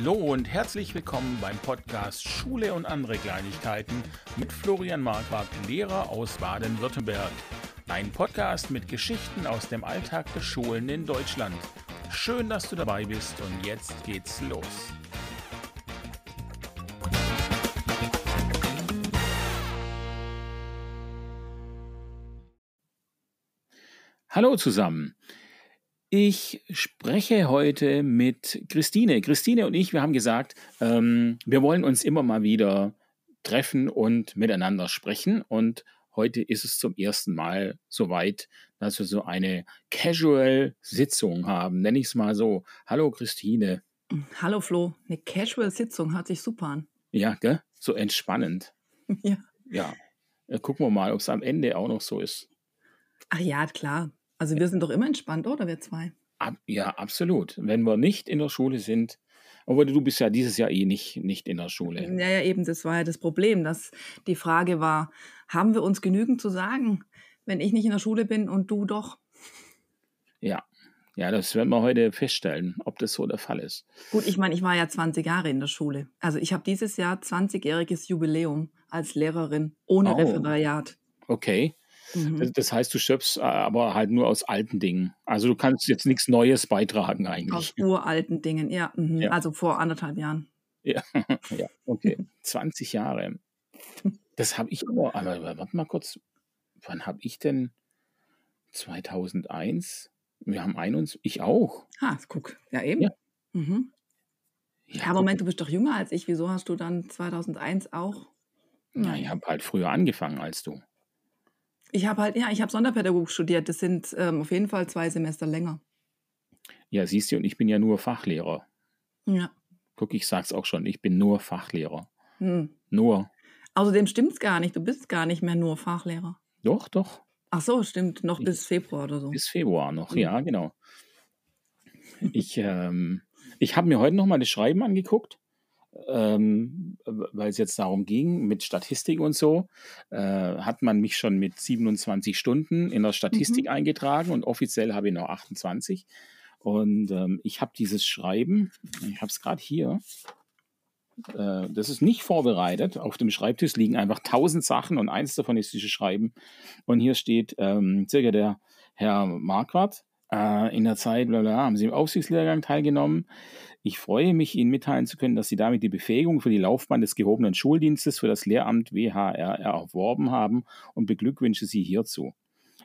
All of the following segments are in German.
Hallo und herzlich willkommen beim Podcast Schule und andere Kleinigkeiten mit Florian Marquardt, Lehrer aus Baden-Württemberg. Ein Podcast mit Geschichten aus dem Alltag der Schulen in Deutschland. Schön, dass du dabei bist und jetzt geht's los. Hallo zusammen. Ich spreche heute mit Christine. Christine und ich, wir haben gesagt, ähm, wir wollen uns immer mal wieder treffen und miteinander sprechen. Und heute ist es zum ersten Mal soweit, dass wir so eine Casual-Sitzung haben, nenne ich es mal so. Hallo Christine. Hallo Flo, eine Casual-Sitzung hört sich super an. Ja, gell? so entspannend. Ja. Ja, äh, gucken wir mal, ob es am Ende auch noch so ist. Ach ja, klar. Also wir sind doch immer entspannt, oder wir zwei? Ab, ja, absolut. Wenn wir nicht in der Schule sind, aber du bist ja dieses Jahr eh nicht, nicht in der Schule. Ja, ja, eben, das war ja das Problem, dass die Frage war, haben wir uns genügend zu sagen, wenn ich nicht in der Schule bin und du doch? Ja, ja, das werden wir heute feststellen, ob das so der Fall ist. Gut, ich meine, ich war ja 20 Jahre in der Schule. Also ich habe dieses Jahr 20-jähriges Jubiläum als Lehrerin ohne Oh. Referendariat. Okay. Mhm. Das, das heißt, du schöpfst äh, aber halt nur aus alten Dingen. Also du kannst jetzt nichts Neues beitragen Aus eigentlich. uralten Dingen, ja, mhm. Ja. Also vor anderthalb Jahren. Ja, ja okay. 20 Jahre. Das habe ich aber, aber warte mal kurz, wann habe ich denn 2001? Wir haben 21, ich auch. Ha, guck, ja eben. Ja. Mhm. Ja, guck, Moment, du bist doch jünger als ich. Wieso hast du dann 2001 auch? Ja, ich habe halt früher angefangen als du. Ich habe halt, ja, ich habe Sonderpädagogik studiert. Das sind ähm, auf jeden Fall zwei Semester länger. Ja, siehst du, und ich bin ja nur Fachlehrer. Ja. Guck, ich sag's auch schon, ich bin nur Fachlehrer. Hm. Nur. Außerdem stimmt's gar nicht. Du bist gar nicht mehr nur Fachlehrer. Doch, doch. Ach so, stimmt. Noch Ich- bis Februar oder so. Bis Februar noch, Mhm. ja, genau. Ich, ähm, ich habe mir heute noch mal das Schreiben angeguckt, ähm, weil es jetzt darum ging, mit Statistik und so, äh, hat man mich schon mit 27 Stunden in der Statistik Mhm. eingetragen und offiziell habe ich noch 28. Und ähm, ich habe dieses Schreiben, ich habe es gerade hier, äh, das ist nicht vorbereitet. Auf dem Schreibtisch liegen einfach tausend Sachen und eins davon ist dieses Schreiben. Und hier steht ähm, circa der Herr Marquardt. Äh, in der Zeit bla bla, haben Sie im Aufsichtslehrgang teilgenommen. Ich freue mich, Ihnen mitteilen zu können, dass Sie damit die Befähigung für die Laufbahn des gehobenen Schuldienstes für das Lehramt WHRR erworben haben und beglückwünsche Sie hierzu.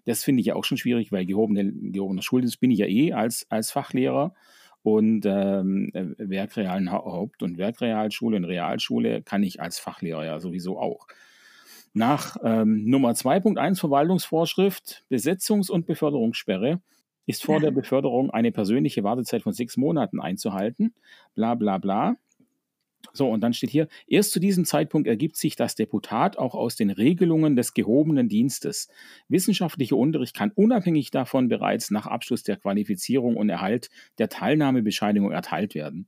Das finde ich ja auch schon schwierig, weil gehobene, gehobener Schuldienst bin ich ja eh als, als Fachlehrer und ähm, äh, Werkrealen Haupt- und Werkrealschule und Realschule kann ich als Fachlehrer ja sowieso auch. Nach ähm, Nummer 2.1 Verwaltungsvorschrift Besetzungs- und Beförderungssperre ist vor der Beförderung eine persönliche Wartezeit von sechs Monaten einzuhalten. Bla bla bla. So, und dann steht hier, erst zu diesem Zeitpunkt ergibt sich das Deputat auch aus den Regelungen des gehobenen Dienstes. Wissenschaftlicher Unterricht kann unabhängig davon bereits nach Abschluss der Qualifizierung und Erhalt der Teilnahmebescheinigung erteilt werden.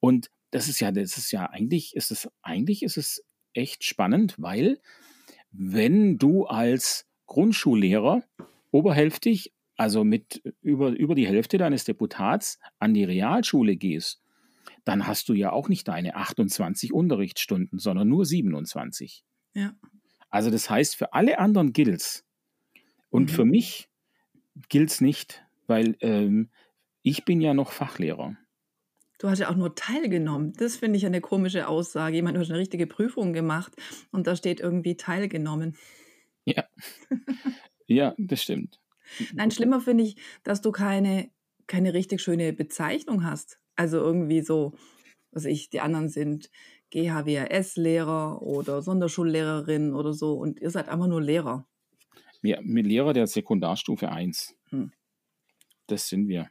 Und das ist ja, das ist ja eigentlich, ist es, eigentlich ist es echt spannend, weil wenn du als Grundschullehrer oberhälftig, also mit über, über die Hälfte deines Deputats an die Realschule gehst, dann hast du ja auch nicht deine 28 Unterrichtsstunden, sondern nur 27. Ja. Also das heißt, für alle anderen gilt's. Und Mhm. für mich gilt's nicht, weil ähm, ich bin ja noch Fachlehrer. Du hast ja auch nur teilgenommen. Das finde ich eine komische Aussage. Jemand hat eine richtige Prüfung gemacht und da steht irgendwie teilgenommen. Ja. ja, das stimmt. Nein, schlimmer finde ich, dass du keine, keine richtig schöne Bezeichnung hast. Also irgendwie so, was ich, die anderen sind GHWRS-Lehrer oder Sonderschullehrerin oder so und ihr seid einfach nur Lehrer. Ja, mit Lehrer der Sekundarstufe 1. Hm. Das sind wir.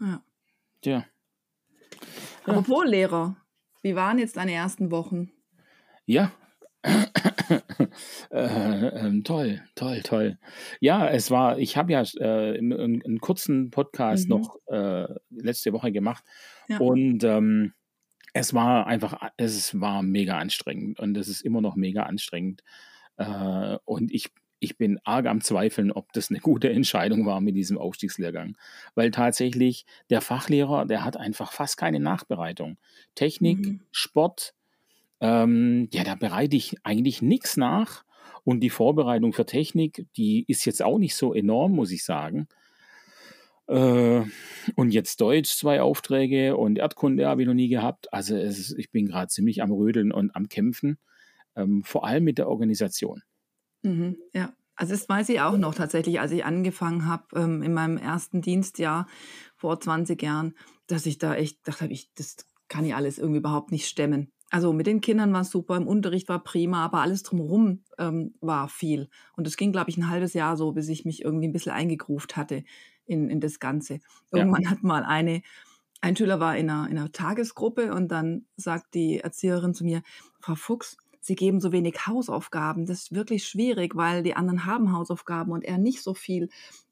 Ja. Tja. Apropos Lehrer, wie waren jetzt deine ersten Wochen? Ja. Äh, ähm, toll, toll, toll. Ja, es war, ich habe ja äh, einen, einen kurzen Podcast Mhm. noch äh, letzte Woche gemacht Ja. und ähm, es war einfach, es war mega anstrengend und es ist immer noch mega anstrengend. Äh, und ich, ich bin arg am Zweifeln, ob das eine gute Entscheidung war mit diesem Aufstiegslehrgang. Weil tatsächlich der Fachlehrer, der hat einfach fast keine Nachbereitung. Technik, mhm. Sport, ähm, ja, da bereite ich eigentlich nichts nach. Und die Vorbereitung für Technik, die ist jetzt auch nicht so enorm, muss ich sagen. Äh, und jetzt Deutsch zwei Aufträge und Erdkunde habe ich noch nie gehabt. Also ist, ich bin gerade ziemlich am Rödeln und am Kämpfen, ähm, vor allem mit der Organisation. Mhm, ja, also das weiß ich auch noch tatsächlich, als ich angefangen habe ähm, in meinem ersten Dienstjahr vor 20 Jahren, dass ich da echt dachte, ich, das kann ich alles irgendwie überhaupt nicht stemmen. Also mit den Kindern war es super, im Unterricht war prima, aber alles drumherum ähm, war viel. Und es ging, glaube ich, ein halbes Jahr so, bis ich mich irgendwie ein bisschen eingegruft hatte in, in das Ganze. Irgendwann ja. hat mal eine, ein Schüler war in einer, in einer Tagesgruppe und dann sagt die Erzieherin zu mir, Frau Fuchs, Sie geben so wenig Hausaufgaben. Das ist wirklich schwierig, weil die anderen haben Hausaufgaben und er nicht so viel.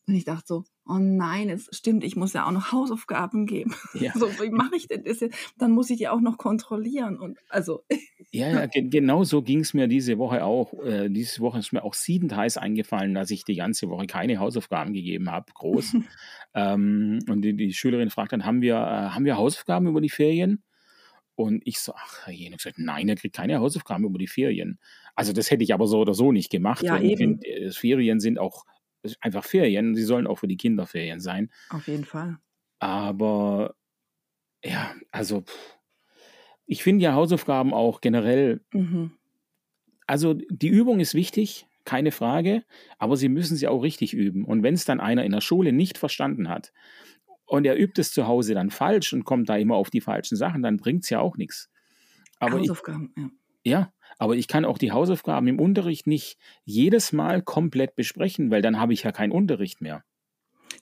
Und ich dachte so, oh nein, es stimmt, ich muss ja auch noch Hausaufgaben geben. Ja. So, wie mache ich denn das jetzt? Dann muss ich die auch noch kontrollieren. Und also. Ja, ja, ge genau so ging es mir diese Woche auch. Äh, diese Woche ist mir auch siedend heiß eingefallen, dass ich die ganze Woche keine Hausaufgaben gegeben habe, groß. ähm, und die, die, Schülerin fragt dann, haben wir, äh, haben wir Hausaufgaben über die Ferien? Und ich so, ach, Jene, gesagt, nein, er kriegt keine Hausaufgaben über die Ferien. Also das hätte ich aber so oder so nicht gemacht. Ja, eben. Find, äh, Ferien sind auch einfach Ferien. Sie sollen auch für die Kinder Ferien sein. Auf jeden Fall. Aber ja, also ich finde ja Hausaufgaben auch generell. Mhm. Also die Übung ist wichtig, keine Frage, aber sie müssen sie auch richtig üben. Und wenn es dann einer in der Schule nicht verstanden hat und er übt es zu Hause dann falsch und kommt da immer auf die falschen Sachen, dann bringt es ja auch nichts. Hausaufgaben, ich, ja. Ja, aber ich kann auch die Hausaufgaben im Unterricht nicht jedes Mal komplett besprechen, weil dann habe ich ja keinen Unterricht mehr.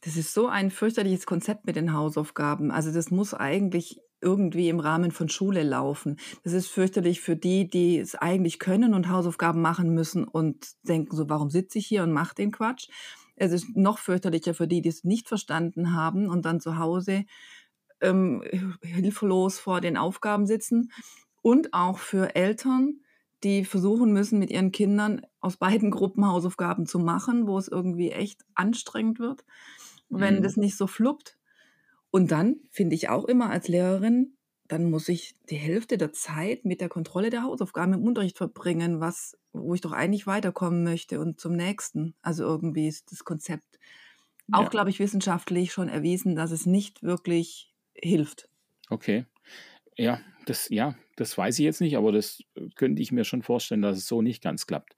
Das ist so ein fürchterliches Konzept mit den Hausaufgaben. Also das muss eigentlich irgendwie im Rahmen von Schule laufen. Das ist fürchterlich für die, die es eigentlich können und Hausaufgaben machen müssen und denken so, warum sitze ich hier und mache den Quatsch? Es ist noch fürchterlicher für die, die es nicht verstanden haben und dann zu Hause ähm, hilflos vor den Aufgaben sitzen. Und auch für Eltern, die versuchen müssen, mit ihren Kindern aus beiden Gruppen Hausaufgaben zu machen, wo es irgendwie echt anstrengend wird, wenn mhm. das nicht so fluppt. Und dann finde ich auch immer als Lehrerin, dann muss ich die Hälfte der Zeit mit der Kontrolle der Hausaufgaben im Unterricht verbringen, was, wo ich doch eigentlich weiterkommen möchte und zum nächsten. Also irgendwie ist das Konzept auch, ja. glaube ich, wissenschaftlich schon erwiesen, dass es nicht wirklich hilft. Okay. Ja, das, ja, das weiß ich jetzt nicht, aber das könnte ich mir schon vorstellen, dass es so nicht ganz klappt.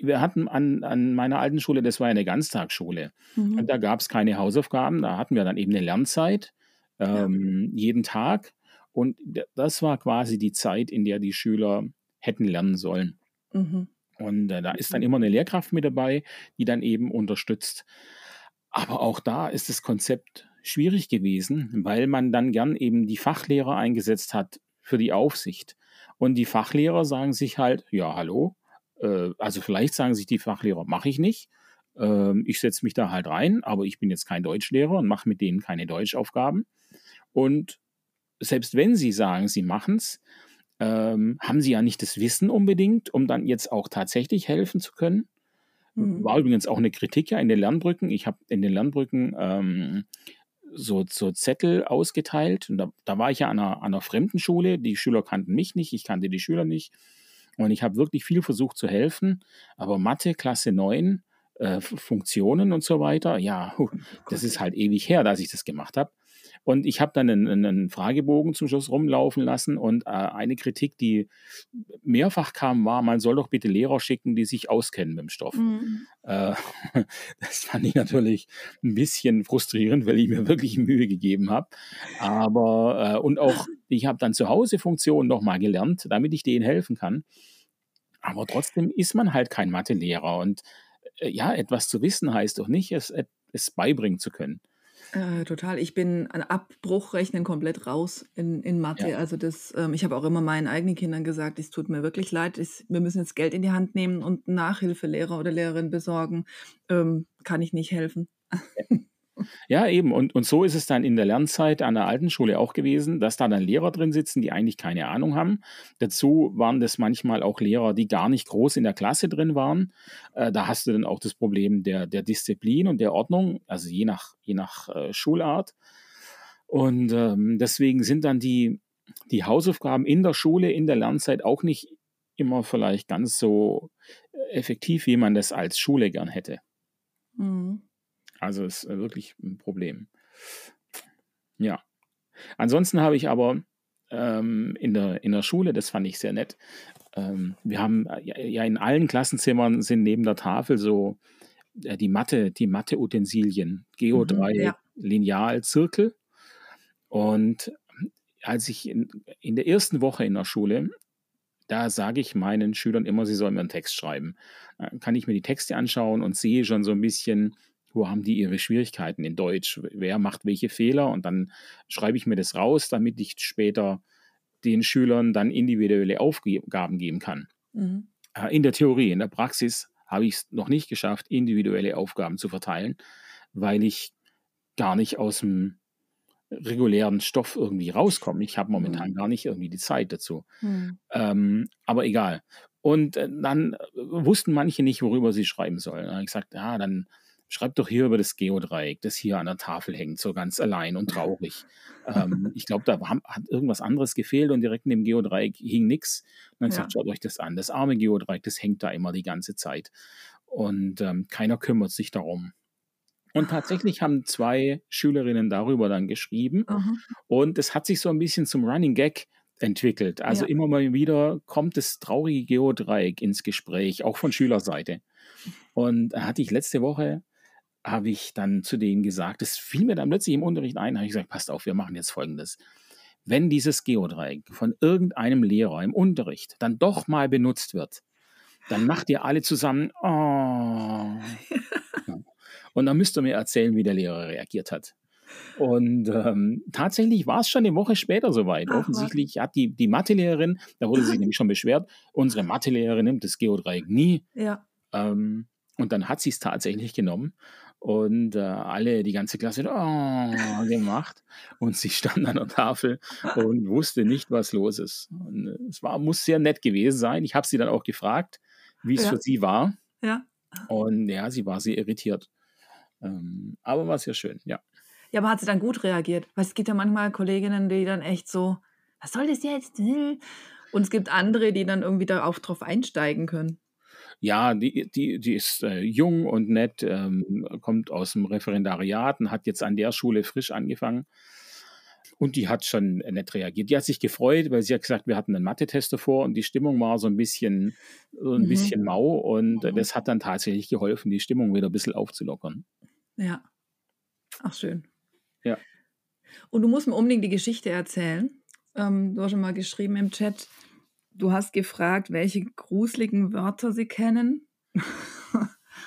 Wir hatten an, an meiner alten Schule, das war eine Ganztagsschule. Mhm. Da gab es keine Hausaufgaben, da hatten wir dann eben eine Lernzeit ähm, ja. jeden Tag. Und das war quasi die Zeit, in der die Schüler hätten lernen sollen. Mhm. Und äh, da ist dann immer eine Lehrkraft mit dabei, die dann eben unterstützt. Aber auch da ist das Konzept schwierig gewesen, weil man dann gern eben die Fachlehrer eingesetzt hat für die Aufsicht. Und die Fachlehrer sagen sich halt, ja, hallo, äh, also vielleicht sagen sich die Fachlehrer, mache ich nicht. Äh, ich setze mich da halt rein, aber ich bin jetzt kein Deutschlehrer und mache mit denen keine Deutschaufgaben. Und selbst wenn sie sagen, sie machen es, ähm, haben sie ja nicht das Wissen unbedingt, um dann jetzt auch tatsächlich helfen zu können. Mhm. War übrigens auch eine Kritik ja in den Lernbrücken. Ich habe in den Lernbrücken ähm, so, so Zettel ausgeteilt. Und da, da war ich ja an einer, an einer fremden Schule. Die Schüler kannten mich nicht, ich kannte die Schüler nicht. Und ich habe wirklich viel versucht zu helfen. Aber Mathe, Klasse 9, äh, Funktionen und so weiter, ja, das ist halt ewig her, dass ich das gemacht habe. Und ich habe dann einen, einen, Fragebogen zum Schluss rumlaufen lassen und äh, eine Kritik, die mehrfach kam, war, man soll doch bitte Lehrer schicken, die sich auskennen mit dem Stoff. Mhm. Äh, das fand ich natürlich ein bisschen frustrierend, weil ich mir wirklich Mühe gegeben habe. Aber, äh, und auch, ich habe dann zu Hause Funktionen nochmal gelernt, damit ich denen helfen kann. Aber trotzdem ist man halt kein Mathelehrer und äh, ja, etwas zu wissen heißt doch nicht, es, es beibringen zu können. Äh, total. Ich bin an Abbruchrechnen komplett raus in, in Mathe. Ja. Also das, ähm, ich habe auch immer meinen eigenen Kindern gesagt, es tut mir wirklich leid, ich, wir müssen jetzt Geld in die Hand nehmen und Nachhilfelehrer oder Lehrerin besorgen. Ähm, kann ich nicht helfen. Ja, eben. Und, und so ist es dann in der Lernzeit an der alten Schule auch gewesen, dass da dann Lehrer drin sitzen, die eigentlich keine Ahnung haben. Dazu waren das manchmal auch Lehrer, die gar nicht groß in der Klasse drin waren. Äh, da hast du dann auch das Problem der, der Disziplin und der Ordnung, also je nach, je nach äh, Schulart. Und ähm, deswegen sind dann die, die Hausaufgaben in der Schule, in der Lernzeit auch nicht immer vielleicht ganz so effektiv, wie man das als Schule gern hätte. Also ist äh, wirklich ein Problem. Ja. Ansonsten habe ich aber ähm, in, der, in der Schule, das fand ich sehr nett, ähm, wir haben äh, ja in allen Klassenzimmern sind neben der Tafel so äh, die Mathe, die Mathe-Utensilien, Geodreieck, mhm, ja. Lineal, Zirkel. Und als ich in, in der ersten Woche in der Schule da sage ich meinen Schülern immer, sie sollen mir einen Text schreiben. Dann kann ich mir die Texte anschauen und sehe schon so ein bisschen, wo haben die ihre Schwierigkeiten in Deutsch, wer macht welche Fehler und dann schreibe ich mir das raus, damit ich später den Schülern dann individuelle Aufgaben geben kann. Mhm. Äh, in der Theorie, in der Praxis habe ich es noch nicht geschafft, individuelle Aufgaben zu verteilen, weil ich gar nicht aus dem regulären Stoff irgendwie rauskommen. Ich habe momentan mhm. gar nicht irgendwie die Zeit dazu. Mhm. Ähm, aber egal. Und äh, dann äh, wussten manche nicht, worüber sie schreiben sollen. Dann habe ich gesagt, ja, dann schreib doch hier über das Geodreieck, das hier an der Tafel hängt, so ganz allein und traurig. ähm, ich glaube, da hat irgendwas anderes gefehlt und direkt neben dem Geodreieck hing nichts. Und dann ja. gesagt, schaut euch das an. Das arme Geodreieck, das hängt da immer die ganze Zeit. Und ähm, keiner kümmert sich darum. Und tatsächlich haben zwei Schülerinnen darüber dann geschrieben. Aha. Und es hat sich so ein bisschen zum Running Gag entwickelt. Also ja. immer mal wieder kommt das traurige Geodreieck ins Gespräch, auch von Schülerseite. Und da hatte ich letzte Woche, habe ich dann zu denen gesagt, das fiel mir dann plötzlich im Unterricht ein, habe ich gesagt, passt auf, wir machen jetzt Folgendes. Wenn dieses Geodreieck von irgendeinem Lehrer im Unterricht dann doch mal benutzt wird, dann macht ihr alle zusammen, oh. Und dann müsst ihr mir erzählen, wie der Lehrer reagiert hat. Und ähm, tatsächlich war es schon eine Woche später soweit. Ach, Offensichtlich hat die, die Mathelehrerin, da wurde sie nämlich schon beschwert, unsere Mathelehrerin nimmt das Geodreieck nie. Ja. Ähm, und dann hat sie es tatsächlich genommen und äh, alle, die ganze Klasse, oh, gemacht. Und sie stand an der Tafel und wusste nicht, was los ist. Und es war, muss sehr nett gewesen sein. Ich habe sie dann auch gefragt, wie es ja. für sie war. Ja. Und ja, sie war sehr irritiert. Ähm, aber war sehr schön, ja. Ja, aber hat sie dann gut reagiert? Weil es gibt ja manchmal Kolleginnen, die dann echt so, was soll das jetzt? Und es gibt andere, die dann irgendwie da auch drauf einsteigen können. Ja, die, die, die ist äh, jung und nett, ähm, kommt aus dem Referendariat und hat jetzt an der Schule frisch angefangen. Und die hat schon nett reagiert. Die hat sich gefreut, weil sie hat gesagt, wir hatten einen Mathe-Test davor und die Stimmung war so ein bisschen, so ein mhm. bisschen mau und mhm. das hat dann tatsächlich geholfen, die Stimmung wieder ein bisschen aufzulockern. Ja. Ach, schön. Ja. Und du musst mir unbedingt die Geschichte erzählen. Ähm, du hast schon mal geschrieben im Chat, du hast gefragt, welche gruseligen Wörter sie kennen.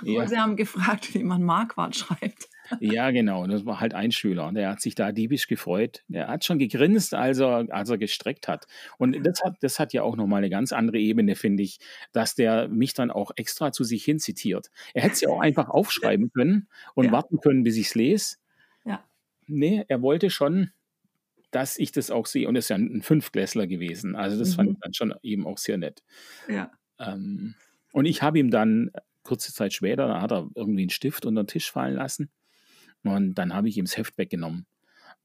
ja. Und sie haben gefragt, wie man Marquardt schreibt. Ja, genau. Das war halt ein Schüler. Der hat sich da diebisch gefreut. Der hat schon gegrinst, als er, als er gestreckt hat. Und das hat, das hat ja auch nochmal eine ganz andere Ebene, finde ich, dass der mich dann auch extra zu sich hin zitiert. Er hätte es ja auch einfach aufschreiben können und ja. warten können, bis ich es lese. Ja. Nee, er wollte schon, dass ich das auch sehe. Und ist ja ein Fünfklässler gewesen. Also das mhm. fand ich dann schon eben auch sehr nett. Ja. Ähm, und ich habe ihm dann kurze Zeit später, da hat er irgendwie einen Stift unter den Tisch fallen lassen. Und dann habe ich ihm das Heft weggenommen.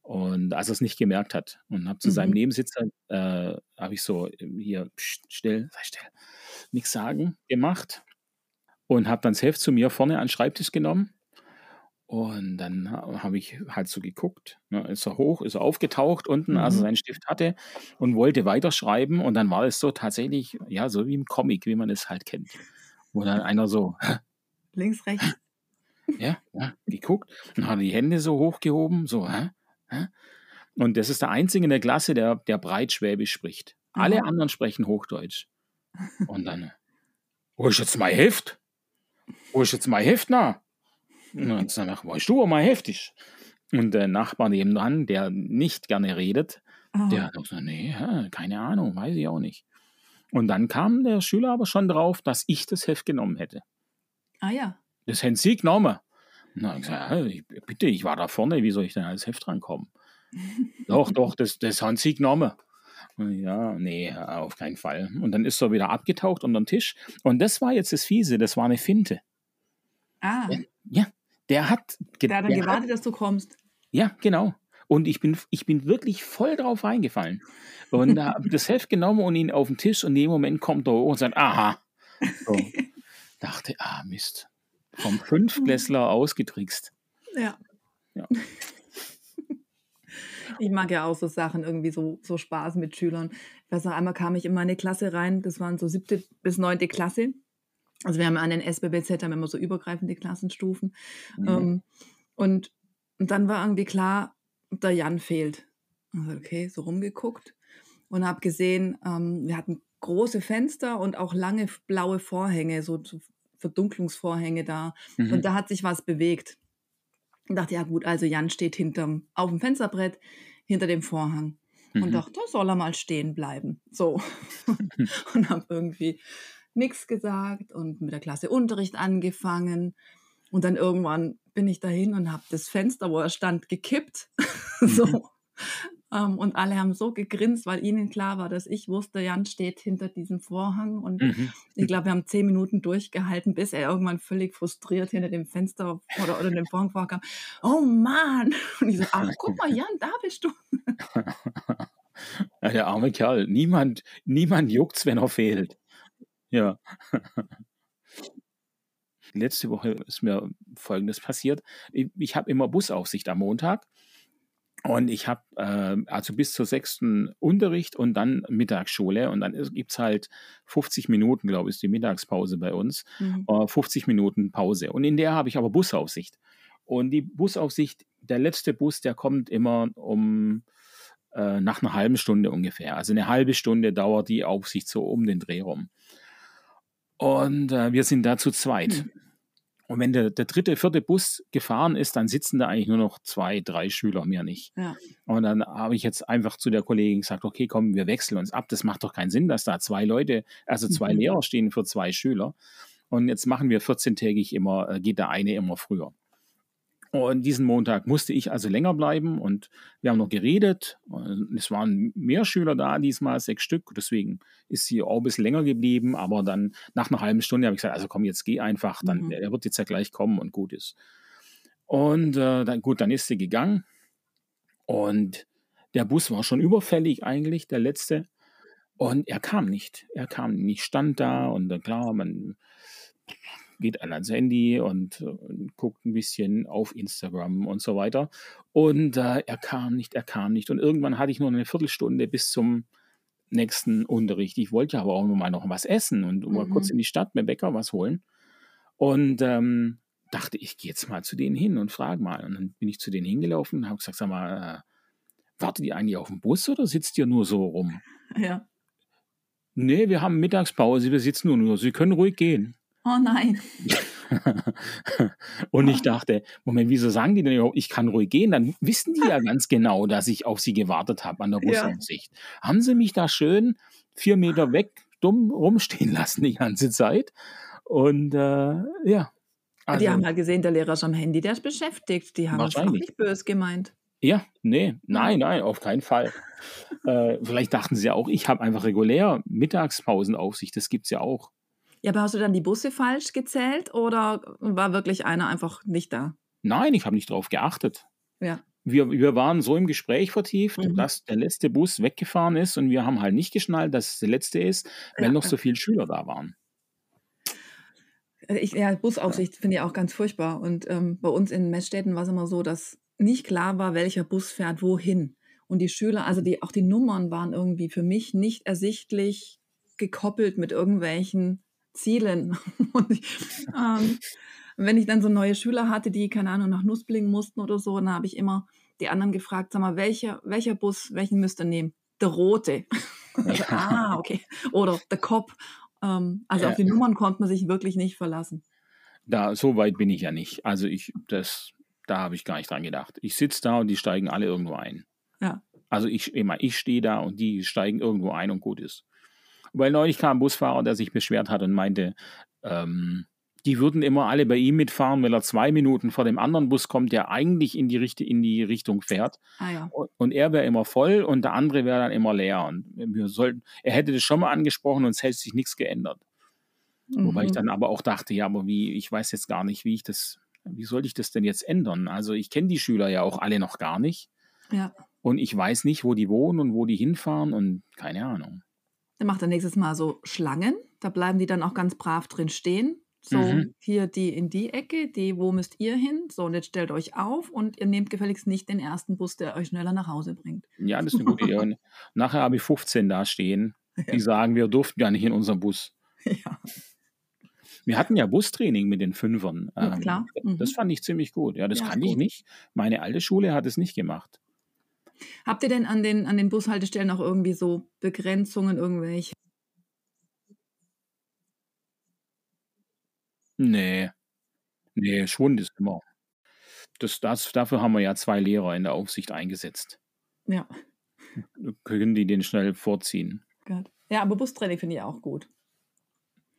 Und als er es nicht gemerkt hat und habe zu mhm. seinem Nebensitzer, äh, habe ich so ähm, hier, pst, still, sei still, nichts sagen gemacht und habe dann das Heft zu mir vorne an den Schreibtisch genommen. Und dann habe ich halt so geguckt, ne, ist er hoch, ist er aufgetaucht unten, mhm. als er seinen Stift hatte und wollte weiterschreiben. Und dann war es so tatsächlich, ja, so wie im Comic, wie man es halt kennt. Wo dann einer so, links, rechts, ja, ja, geguckt und hat die Hände so hochgehoben, so, hä? hä? Und das ist der Einzige in der Klasse, der, der breit Schwäbisch spricht. Alle mhm. anderen sprechen Hochdeutsch. Und dann, wo ist jetzt mein Heft? Wo ist jetzt mein Heft na? Und dann sag ich, du, wo mein Heft ist? Und der Nachbar nebenan, der nicht gerne redet, Aha. der hat gesagt, nee, keine Ahnung, weiß ich auch nicht. Und dann kam der Schüler aber schon drauf, dass ich das Heft genommen hätte. Ah ja. Das haben sie genommen. Na, ich gesagt, "Hä, ich, bitte, ich war da vorne, wie soll ich denn als Heft rankommen? doch, doch, das, das haben sie genommen. Ja, nee, auf keinen Fall. Und dann ist er wieder abgetaucht unter den Tisch. Und das war jetzt das Fiese, das war eine Finte. Ah, Ja, der hat. ge- der hat dann der hat- gewartet, dass du kommst. Ja, genau. Und ich bin, ich bin wirklich voll drauf reingefallen. Und da habe ich das Heft genommen und ihn auf den Tisch und in dem Moment kommt er hoch und sagt, aha. So. Dachte, ah, Mist. Vom Fünftklässler ausgetrickst. Ja. Ja. Ich mag ja auch so Sachen, irgendwie so, so Spaß mit Schülern. Ich weiß noch, einmal kam ich in meine Klasse rein, das waren so siebte bis neunte Klasse. Also wir haben an den SBBZ haben immer so übergreifende Klassenstufen. Mhm. Ähm, und, und dann war irgendwie klar, der Jan fehlt. Also okay, so rumgeguckt und habe gesehen, ähm, wir hatten große Fenster und auch lange blaue Vorhänge, so, so Verdunklungsvorhänge da. Mhm. Und da hat sich was bewegt. Und dachte, ja gut, also Jan steht hinterm, auf dem Fensterbrett, hinter dem Vorhang. Und Mhm. dachte, da soll er mal stehen bleiben. So. und habe irgendwie nichts gesagt und mit der Klasse Unterricht angefangen. Und dann irgendwann bin ich dahin und habe das Fenster, wo er stand, gekippt. so. Ähm, und alle haben so gegrinst, weil ihnen klar war, dass ich wusste, Jan steht hinter diesem Vorhang. Und Mhm. ich glaube, wir haben zehn Minuten durchgehalten, bis er irgendwann völlig frustriert hinter dem Fenster oder, oder dem Vorhang vorkam. Oh Mann! Und ich so, ach, guck mal, Jan, da bist du. Ja, der arme Kerl. Niemand, niemand juckt's, wenn er fehlt. Ja. Letzte Woche ist mir Folgendes passiert. Ich, ich habe immer Busaufsicht am Montag. Und ich habe äh, also bis zur sechsten Unterricht und dann Mittagsschule. Und dann gibt es halt 50 Minuten, glaube ich, ist die Mittagspause bei uns. Mhm. äh, 50 Minuten Pause. Und in der habe ich aber Busaufsicht. Und die Busaufsicht, der letzte Bus, der kommt immer um äh, nach einer halben Stunde ungefähr. Also eine halbe Stunde dauert die Aufsicht so um den Dreh rum. Und äh, wir sind da zu zweit. Hm. Und wenn der, der dritte, vierte Bus gefahren ist, dann sitzen da eigentlich nur noch zwei, drei Schüler, mehr nicht. Ja. Und dann habe ich jetzt einfach zu der Kollegin gesagt, okay, komm, wir wechseln uns ab. Das macht doch keinen Sinn, dass da zwei Leute, also zwei Mhm. Lehrer stehen für zwei Schüler. Und jetzt machen wir 14-tägig immer, äh, geht der eine immer früher. Und diesen Montag musste ich also länger bleiben und wir haben noch geredet. Und Es waren mehr Schüler da, diesmal sechs Stück. Deswegen ist sie auch ein bisschen länger geblieben. Aber dann nach einer halben Stunde habe ich gesagt, also komm, jetzt geh einfach. Dann, Mhm. Er wird jetzt ja gleich kommen und gut ist. Und äh, dann, gut, dann ist sie gegangen. Und der Bus war schon überfällig eigentlich, der letzte. Und er kam nicht. Er kam nicht, stand da und dann klar, man geht an ans Handy und, äh, guckt ein bisschen auf Instagram und so weiter. Und äh, er kam nicht, er kam nicht. Und irgendwann hatte ich nur eine Viertelstunde bis zum nächsten Unterricht. Ich wollte aber auch nur mal noch was essen und mal Mhm. kurz in die Stadt mit Bäcker was holen. Und ähm, dachte, ich gehe jetzt mal zu denen hin und frage mal. Und dann bin ich zu denen hingelaufen und habe gesagt, sag mal, äh, wartet ihr eigentlich auf den Bus oder sitzt ihr nur so rum? ja. Nee, wir haben Mittagspause, wir sitzen nur nur. Sie können ruhig gehen. Oh nein. und ich dachte, Moment, wieso sagen die denn überhaupt, ich kann ruhig gehen? Dann wissen die ja ganz genau, dass ich auf sie gewartet habe an der Ja. Busansicht. Haben sie mich da schön vier Meter weg dumm rumstehen lassen die ganze Zeit? Und äh, ja. Also, die haben halt gesehen, der Lehrer ist am Handy, der ist beschäftigt. Die haben es auch Wahrscheinlich. nicht böse gemeint. ja, nee, nein, nein, auf keinen Fall. äh, vielleicht dachten sie ja auch, ich habe einfach regulär Mittagspausenaufsicht, das gibt es ja auch. Ja, aber hast du dann die Busse falsch gezählt oder war wirklich einer einfach nicht da? Nein, ich habe nicht drauf geachtet. Ja. wir, wir waren so im Gespräch vertieft, Mhm. dass der letzte Bus weggefahren ist und wir haben halt nicht geschnallt, dass es der letzte ist, weil Ja, noch so viele Schüler da waren. Ich, ja, Busaufsicht finde ich auch ganz furchtbar. Und ähm, bei uns in Messstädten war es immer so, dass nicht klar war, welcher Bus fährt wohin. Und die Schüler, also die, auch die Nummern waren irgendwie für mich nicht ersichtlich gekoppelt mit irgendwelchen Zielen. Und ich, ähm, wenn ich dann so neue Schüler hatte, die, keine Ahnung, nach Nussblingen mussten oder so, dann habe ich immer die anderen gefragt, sag mal, welcher, welcher Bus, welchen müsst ihr nehmen? Der rote. ah, okay. Oder der Cop. Ähm, also Ja. auf die Nummern konnte man sich wirklich nicht verlassen. Da, so weit bin ich ja nicht. Also ich, das, da habe ich gar nicht dran gedacht. Ich sitze da und die steigen alle irgendwo ein. Ja. Also ich, immer, ich stehe da und die steigen irgendwo ein und gut ist. Weil neulich kam ein Busfahrer, der sich beschwert hat und meinte, ähm, die würden immer alle bei ihm mitfahren, weil er zwei Minuten vor dem anderen Bus kommt, der eigentlich in die, Richt in die Richtung fährt. Ah ja. Und, er wäre immer voll und der andere wäre dann immer leer. Und wir sollten, er hätte das schon mal angesprochen und es hätte sich nichts geändert. Wobei ich Mhm. dann aber auch dachte, ja, aber wie, ich weiß jetzt gar nicht, wie ich das, wie soll ich das denn jetzt ändern? Also ich kenne die Schüler ja auch alle noch gar nicht. Ja. Und ich weiß nicht, wo die wohnen und wo die hinfahren und keine Ahnung. Dann macht er nächstes Mal so Schlangen. Da bleiben die dann auch ganz brav drin stehen. So, Mhm. hier die in die Ecke, die, wo müsst ihr hin? So, und jetzt stellt euch auf und ihr nehmt gefälligst nicht den ersten Bus, der euch schneller nach Hause bringt. Ja, das ist eine gute Idee. Und nachher habe ich 15 da stehen, die Ja. sagen, wir durften ja nicht in unserem Bus. ja. Wir hatten ja Bustraining mit den Fünfern. Ja, Ähm, klar. Das Mhm. fand ich ziemlich gut. Ja, das Ja, kann ich gut. nicht. Meine alte Schule hat es nicht gemacht. Habt ihr denn an den, an den Bushaltestellen auch irgendwie so Begrenzungen, irgendwelche? Nee, nee, Schwund ist immer. Das, das, dafür haben wir ja zwei Lehrer in der Aufsicht eingesetzt. Ja, Können die den schnell vorziehen? gut. Ja, aber Bustraining finde ich auch gut.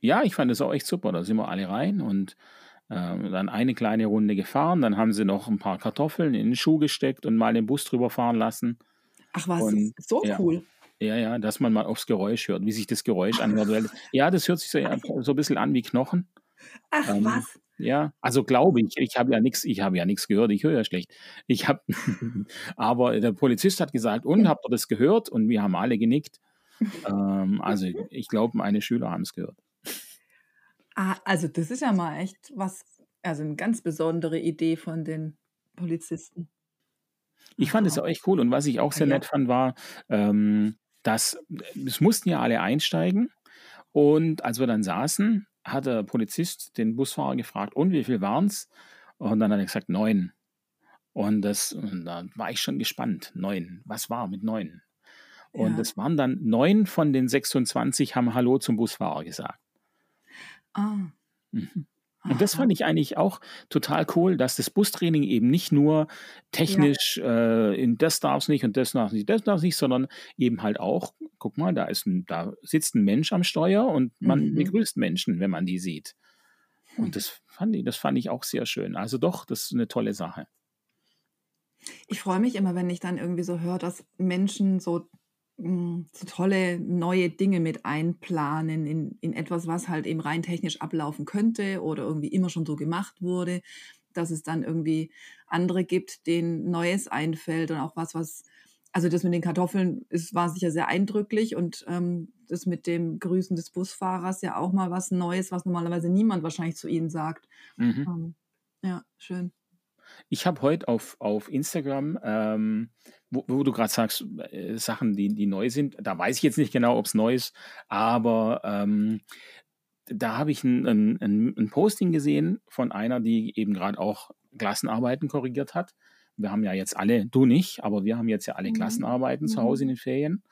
Ja, ich fand es auch echt super. Da sind wir alle rein und dann eine kleine Runde gefahren. Dann haben sie noch ein paar Kartoffeln in den Schuh gesteckt und mal den Bus drüber fahren lassen. Ach was, Und so ja, cool. ja, ja, dass man mal aufs Geräusch hört, wie sich das Geräusch anhört. Weil, ja, das hört sich so, ja, so ein bisschen an wie Knochen. Ach Ähm, was. ja, also glaube ich. Ich habe ja nichts, ich habe ja nichts gehört. Ich höre ja schlecht. Ich habe, aber der Polizist hat gesagt, und habt ihr das gehört? Und wir haben alle genickt. Ähm, also ich glaube, meine Schüler haben es gehört. Ah, also das ist ja mal echt was, also eine ganz besondere Idee von den Polizisten. Ich fand es auch echt cool. Und was ich auch Ah sehr ja. nett fand, war, ähm, dass es mussten ja alle einsteigen. Und als wir dann saßen, hat der Polizist den Busfahrer gefragt, und wie viel waren es? Und dann hat er gesagt, neun. Und, das, und da war ich schon gespannt. Neun. Was war mit neun? Und Ja. es waren dann neun von den 26 haben Hallo zum Busfahrer gesagt. Ah, Mhm. Und das fand ich eigentlich auch total cool, dass das Bustraining eben nicht nur Ja. technisch, äh, in das darf es nicht und das darf nicht, das darf nicht, sondern eben halt auch, guck mal, da ist ein, da sitzt ein Mensch am Steuer und man Mhm. begrüßt Menschen, wenn man die sieht. Hm. Und das fand ich, das fand ich auch sehr schön. Also doch, das ist eine tolle Sache. Ich freue mich immer, wenn ich dann irgendwie so höre, dass Menschen so, so tolle neue Dinge mit einplanen in, in etwas, was halt eben rein technisch ablaufen könnte oder irgendwie immer schon so gemacht wurde, dass es dann irgendwie andere gibt, denen Neues einfällt und auch was, was, also das mit den Kartoffeln ist, war sicher sehr eindrücklich und ähm, das mit dem Grüßen des Busfahrers ja auch mal was Neues, was normalerweise niemand wahrscheinlich zu ihnen sagt. Mhm. Ähm, ja, schön. Ich habe heute auf, auf Instagram, ähm, wo, wo du gerade sagst, äh, Sachen, die, die neu sind, da weiß ich jetzt nicht genau, ob es neu ist, aber ähm, da habe ich ein, ein, ein, Posting gesehen von einer, die eben gerade auch Klassenarbeiten korrigiert hat. Wir haben ja jetzt alle, du nicht, aber wir haben jetzt ja alle Mhm. Klassenarbeiten zu Hause in Mhm. den Ferien.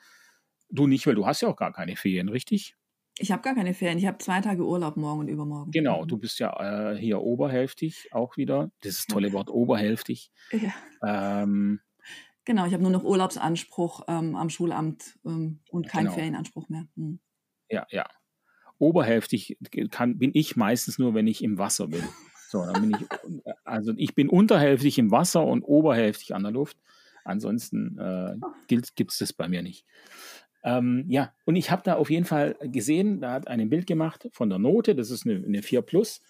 Du nicht, weil du hast ja auch gar keine Ferien, richtig? Ich habe gar keine Ferien. Ich habe zwei Tage Urlaub morgen und übermorgen. Genau, Mhm. du bist ja äh, hier oberhälftig auch wieder. Das ist das tolle Wort, oberhälftig. Ja. Ähm, Genau, ich habe nur noch Urlaubsanspruch ähm, am Schulamt ähm, und keinen Genau. Ferienanspruch mehr. Hm. ja, ja. Oberhälftig kann, bin ich meistens nur, wenn ich im Wasser bin. So, dann bin ich, also ich bin unterhälftig im Wasser und oberhälftig an der Luft. Ansonsten äh, gibt es das bei mir nicht. Ähm, ja, und ich habe da auf jeden Fall gesehen, da hat ein Bild gemacht von der Note, das ist eine, eine 4 Plus.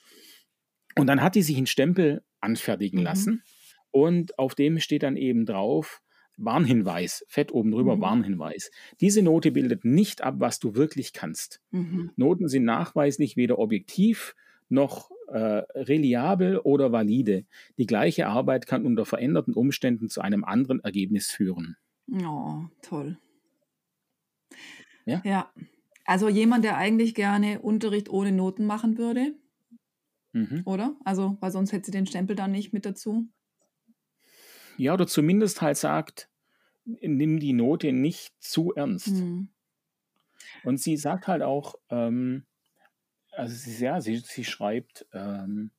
Und dann hat die sich einen Stempel anfertigen Mhm. lassen. Und auf dem steht dann eben drauf, Warnhinweis, fett oben drüber, Mhm. Warnhinweis. Diese Note bildet nicht ab, was du wirklich kannst. Mhm. Noten sind nachweislich weder objektiv noch äh, reliabel oder valide. Die gleiche Arbeit kann unter veränderten Umständen zu einem anderen Ergebnis führen. Oh, toll. Ja? Ja. Also jemand, der eigentlich gerne Unterricht ohne Noten machen würde, Mhm. oder? Also, weil sonst hätte sie den Stempel dann nicht mit dazu. Ja, oder zumindest halt sagt, nimm die Note nicht zu ernst. Hm. Und sie sagt halt auch, ähm, also sie, ja, sie, sie schreibt, ähm,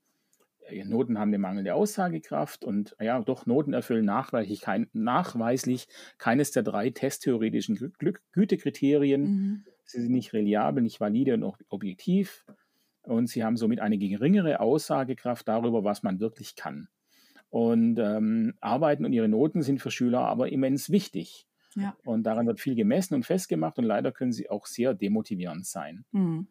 Noten haben eine mangelnde Aussagekraft und ja, doch, Noten erfüllen nachweislich, kein, nachweislich keines der drei testtheoretischen Gü Glück- Gütekriterien. Mhm. Sie sind nicht reliabel, nicht valide und auch objektiv. und sie haben somit eine geringere Aussagekraft darüber, was man wirklich kann. Und ähm, Arbeiten und ihre Noten sind für Schüler aber immens wichtig. Ja. Und daran wird viel gemessen und festgemacht und leider können sie auch sehr demotivierend sein. Mhm.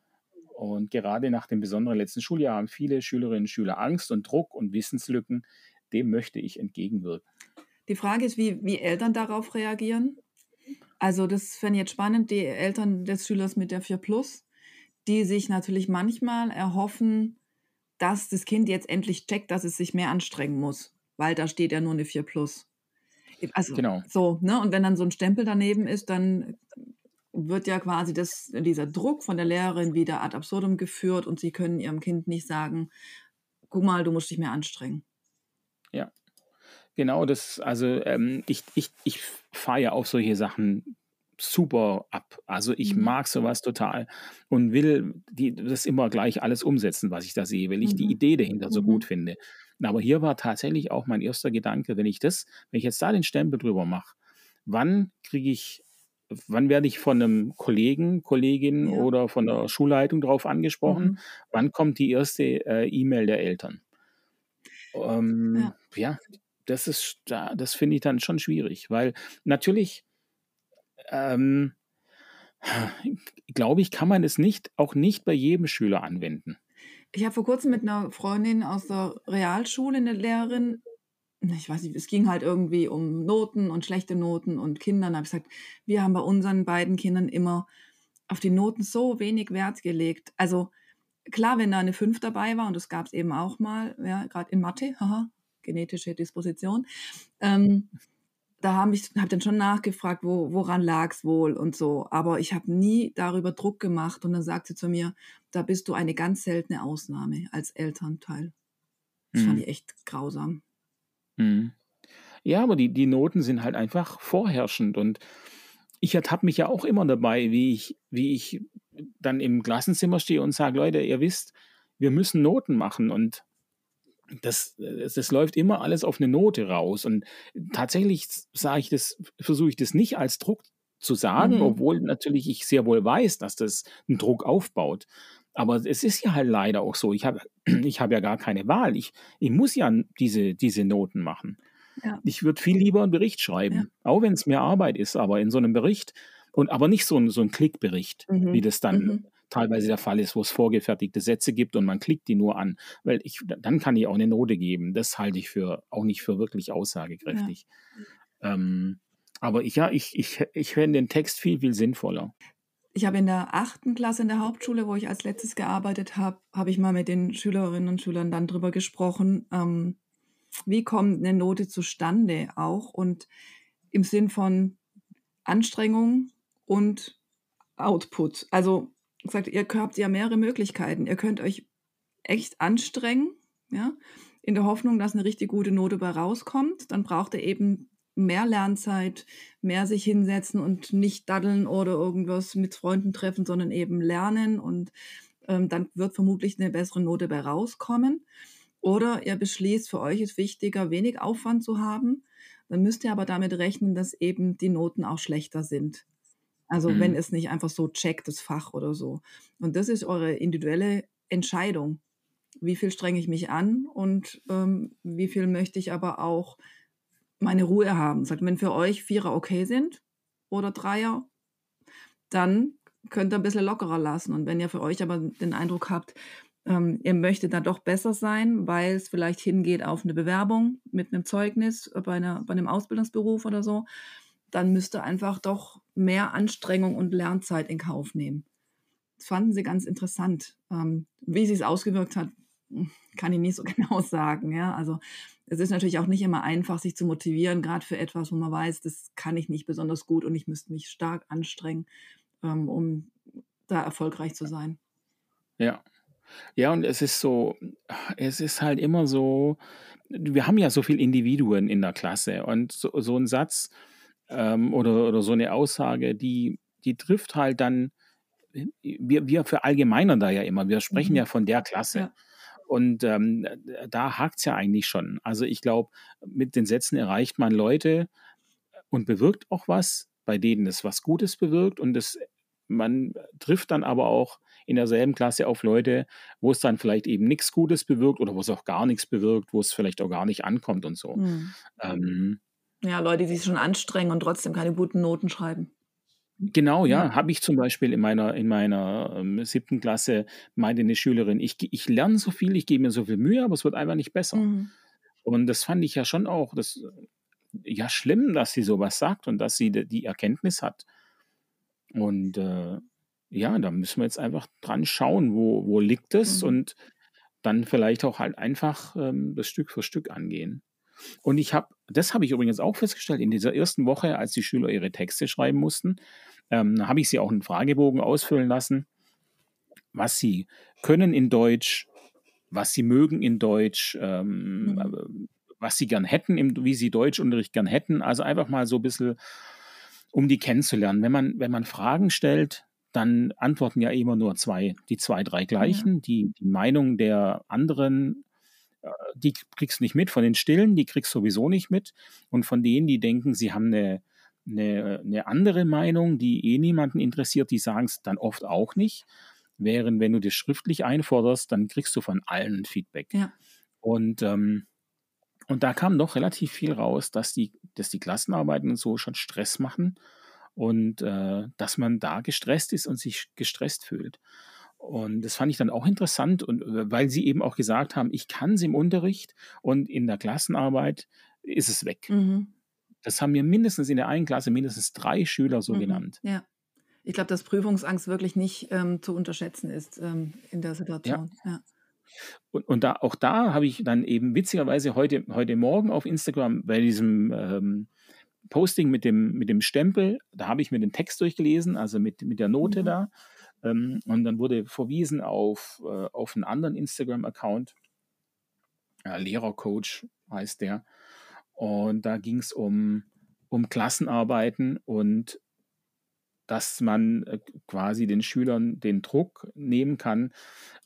Und gerade nach dem besonderen letzten Schuljahr haben viele Schülerinnen und Schüler Angst und Druck und Wissenslücken. Dem möchte ich entgegenwirken. Die Frage ist, wie, wie Eltern darauf reagieren. Also das fände ich jetzt spannend, die Eltern des Schülers mit der 4 Plus, die sich natürlich manchmal erhoffen, dass das Kind jetzt endlich checkt, dass es sich mehr anstrengen muss, weil da steht ja nur eine 4 Plus. Also genau. so, ne? Und wenn dann so ein Stempel daneben ist, dann wird ja quasi das, dieser Druck von der Lehrerin wieder ad absurdum geführt und sie können ihrem Kind nicht sagen, guck mal, du musst dich mehr anstrengen. Ja, genau, das, also ähm, ich, ich, ich fahre ja auf solche Sachen super ab. Also ich mhm. mag sowas total und will die, das immer gleich alles umsetzen, was ich da sehe, weil ich mhm. die Idee dahinter so gut mhm. finde. Aber hier war tatsächlich auch mein erster Gedanke, wenn ich das, wenn ich jetzt da den Stempel drüber mache, wann kriege ich, wann werde ich von einem Kollegen, Kollegin ja. oder von der Schulleitung darauf angesprochen? Mhm. Wann kommt die erste äh, E-Mail der Eltern? Ähm, ja. ja. das ist, das finde ich dann schon schwierig, weil natürlich, ähm, glaube ich, kann man es nicht, auch nicht bei jedem Schüler anwenden. Ich habe vor kurzem mit einer Freundin aus der Realschule, eine Lehrerin, ich weiß nicht, es ging halt irgendwie um Noten und schlechte Noten und Kindern. Da habe ich gesagt, wir haben bei unseren beiden Kindern immer auf die Noten so wenig Wert gelegt. Also klar, wenn da eine 5 dabei war, und das gab es eben auch mal, ja, gerade in Mathe, haha, genetische Disposition, ähm, da habe ich hab dann schon nachgefragt, wo, woran lag es wohl und so. Aber ich habe nie darüber Druck gemacht. Und dann sagt sie zu mir, da bist du eine ganz seltene Ausnahme als Elternteil. Das mhm. fand ich echt grausam. Mhm. Ja, aber die, die Noten sind halt einfach vorherrschend. Und ich ertappe mich ja auch immer dabei, wie ich, wie ich dann im Klassenzimmer stehe und sage, Leute, ihr wisst, wir müssen Noten machen. Und das, das läuft immer alles auf eine Note raus. Und tatsächlich sage ich das, versuche ich das nicht als Druck zu sagen, mhm. obwohl natürlich ich sehr wohl weiß, dass das einen Druck aufbaut. Aber es ist ja halt leider auch so. Ich habe ich hab ja gar keine Wahl. Ich, ich muss ja diese, diese Noten machen. Ja. Ich würde viel lieber einen Bericht schreiben, ja. auch wenn es mehr Arbeit ist, aber in so einem Bericht und aber nicht so ein, so ein Klickbericht, mhm. wie das dann mhm teilweise der Fall ist, wo es vorgefertigte Sätze gibt und man klickt die nur an, weil ich, dann kann ich auch eine Note geben. Das halte ich für auch nicht für wirklich aussagekräftig. Ja. Ähm, aber ich, ja, ich, ich, ich fände den Text viel, viel sinnvoller. Ich habe in der achten Klasse in der Hauptschule, wo ich als letztes gearbeitet habe, habe ich mal mit den Schülerinnen und Schülern dann drüber gesprochen, ähm, wie kommt eine Note zustande auch und im Sinn von Anstrengung und Output. Also gesagt, ihr habt ja mehrere Möglichkeiten. Ihr könnt euch echt anstrengen, ja, in der Hoffnung, dass eine richtig gute Note bei rauskommt. Dann braucht ihr eben mehr Lernzeit, mehr sich hinsetzen und nicht daddeln oder irgendwas mit Freunden treffen, sondern eben lernen und ähm, dann wird vermutlich eine bessere Note bei rauskommen. Oder ihr beschließt, für euch ist wichtiger, wenig Aufwand zu haben. Dann müsst ihr aber damit rechnen, dass eben die Noten auch schlechter sind. Also mhm. wenn es nicht einfach so checkt, das Fach oder so. Und das ist eure individuelle Entscheidung. Wie viel strenge ich mich an und ähm, wie viel möchte ich aber auch meine Ruhe haben. Sagt, wenn für euch Vierer okay sind oder Dreier, dann könnt ihr ein bisschen lockerer lassen. Und wenn ihr für euch aber den Eindruck habt, ähm, ihr möchtet da doch besser sein, weil es vielleicht hingeht auf eine Bewerbung mit einem Zeugnis bei, einer, bei einem Ausbildungsberuf oder so, dann müsste einfach doch mehr Anstrengung und Lernzeit in Kauf nehmen. Das fanden sie ganz interessant. Ähm, wie sie es ausgewirkt hat, kann ich nicht so genau sagen. Ja? Also es ist natürlich auch nicht immer einfach, sich zu motivieren, gerade für etwas, wo man weiß, das kann ich nicht besonders gut und ich müsste mich stark anstrengen, ähm, um da erfolgreich zu sein. Ja. Ja, und es ist so, es ist halt immer so, wir haben ja so viele Individuen in der Klasse und so, so ein Satz, ähm, oder, oder so eine Aussage, die, die trifft halt dann, wir, wir verallgemeinern da ja immer, wir sprechen mhm. ja von der Klasse. Ja. Und ähm, da hakt es ja eigentlich schon. Also ich glaube, mit den Sätzen erreicht man Leute und bewirkt auch was, bei denen es was Gutes bewirkt. Und das, man trifft dann aber auch in derselben Klasse auf Leute, wo es dann vielleicht eben nichts Gutes bewirkt oder wo es auch gar nichts bewirkt, wo es vielleicht auch gar nicht ankommt und so. Mhm. Ähm, ja, Leute, die sich schon anstrengen und trotzdem keine guten Noten schreiben. Genau, ja, habe ich zum Beispiel in meiner, in meiner ähm, siebten Klasse meinte eine Schülerin, ich, ich lerne so viel, ich gebe mir so viel Mühe, aber es wird einfach nicht besser. Mhm. Und das fand ich ja schon auch das, ja schlimm, dass sie sowas sagt und dass sie die Erkenntnis hat. Und äh, ja, da müssen wir jetzt einfach dran schauen, wo, wo liegt es mhm. und dann vielleicht auch halt einfach ähm, das Stück für Stück angehen. Und ich habe, das habe ich übrigens auch festgestellt, in dieser ersten Woche, als die Schüler ihre Texte schreiben mussten, ähm, habe ich sie auch einen Fragebogen ausfüllen lassen, was sie können in Deutsch, was sie mögen in Deutsch, ähm, mhm. Äh, was sie gern hätten, im, wie sie Deutschunterricht gern hätten. Also einfach mal so ein bisschen, um die kennenzulernen. Wenn man, wenn man Fragen stellt, dann antworten ja immer nur zwei, die zwei, drei gleichen. Ja. Die, die Meinung der anderen die kriegst du nicht mit. Von den Stillen, die kriegst du sowieso nicht mit. Und von denen, die denken, sie haben eine, eine, eine andere Meinung, die eh niemanden interessiert, die sagen es dann oft auch nicht. Während wenn du das schriftlich einforderst, dann kriegst du von allen Feedback. Ja. Und, ähm, und da kam doch relativ viel raus, dass die, dass die Klassenarbeiten und so schon Stress machen und äh, dass man da gestresst ist und sich gestresst fühlt. Und das fand ich dann auch interessant, und äh, weil sie eben auch gesagt haben, ich kann es im Unterricht und in der Klassenarbeit ist es weg. Mhm. Das haben mir mindestens in der einen Klasse mindestens drei Schüler so mhm. genannt. Ja. Ich glaube, dass Prüfungsangst wirklich nicht ähm, zu unterschätzen ist ähm, in der Situation. Ja. ja. Und, und da, auch da habe ich dann eben witzigerweise heute, heute Morgen auf Instagram bei diesem ähm, Posting mit dem, mit dem Stempel, da habe ich mir den Text durchgelesen, also mit, mit der Note mhm. da. Ähm, und dann wurde verwiesen auf, äh, auf einen anderen Instagram-Account. Äh, Lehrercoach heißt der. Und da ging es um, um Klassenarbeiten und dass man äh, quasi den Schülern den Druck nehmen kann,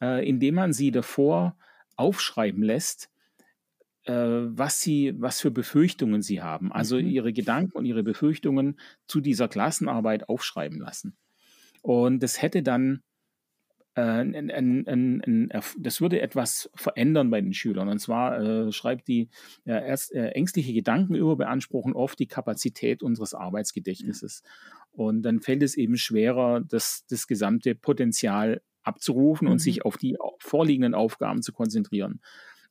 äh, indem man sie davor aufschreiben lässt, äh, was sie, was für Befürchtungen sie haben. Also mhm. ihre Gedanken und ihre Befürchtungen zu dieser Klassenarbeit aufschreiben lassen. Und das hätte dann äh, ein, ein, ein, das würde etwas verändern bei den Schülern. Und zwar äh, schreibt die äh, erst ängstliche Gedanken überbeanspruchen oft die Kapazität unseres Arbeitsgedächtnisses. Und dann fällt es eben schwerer, das, das gesamte Potenzial abzurufen mhm. und sich auf die vorliegenden Aufgaben zu konzentrieren.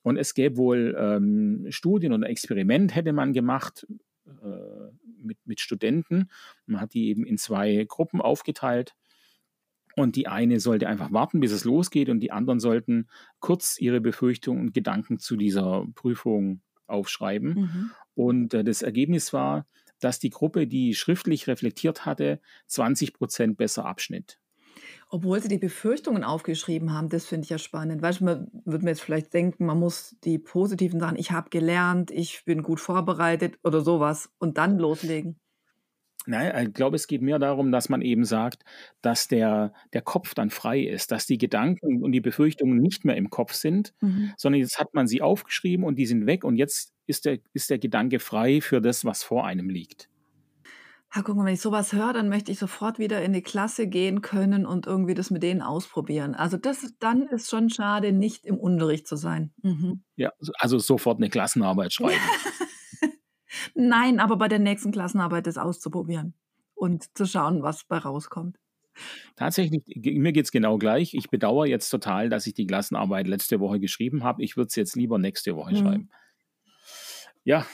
Und es gäbe wohl ähm, Studien oder Experiment hätte man gemacht, äh, mit, mit Studenten. Man hat die eben in zwei Gruppen aufgeteilt. Und die eine sollte einfach warten, bis es losgeht, und die anderen sollten kurz ihre Befürchtungen und Gedanken zu dieser Prüfung aufschreiben. Mhm. Und äh, das Ergebnis war, dass die Gruppe, die schriftlich reflektiert hatte, 20 Prozent besser abschnitt. Obwohl sie die Befürchtungen aufgeschrieben haben, das finde ich ja spannend. Weißt du, man würde mir jetzt vielleicht denken, man muss die positiven Sachen, ich habe gelernt, ich bin gut vorbereitet oder sowas und dann loslegen. Nein, ich glaube, es geht mehr darum, dass man eben sagt, dass der, der Kopf dann frei ist, dass die Gedanken und die Befürchtungen nicht mehr im Kopf sind, mhm. sondern jetzt hat man sie aufgeschrieben und die sind weg und jetzt ist der, ist der Gedanke frei für das, was vor einem liegt. Ja, guck mal, wenn ich sowas höre, dann möchte ich sofort wieder in die Klasse gehen können und irgendwie das mit denen ausprobieren. Also das, dann ist schon schade, nicht im Unterricht zu sein. Mhm. Ja, also sofort eine Klassenarbeit schreiben. Nein, aber bei der nächsten Klassenarbeit das auszuprobieren und zu schauen, was bei rauskommt. Tatsächlich, mir geht es genau gleich. Ich bedauere jetzt total, dass ich die Klassenarbeit letzte Woche geschrieben habe. Ich würde es jetzt lieber nächste Woche mhm. schreiben. Ja.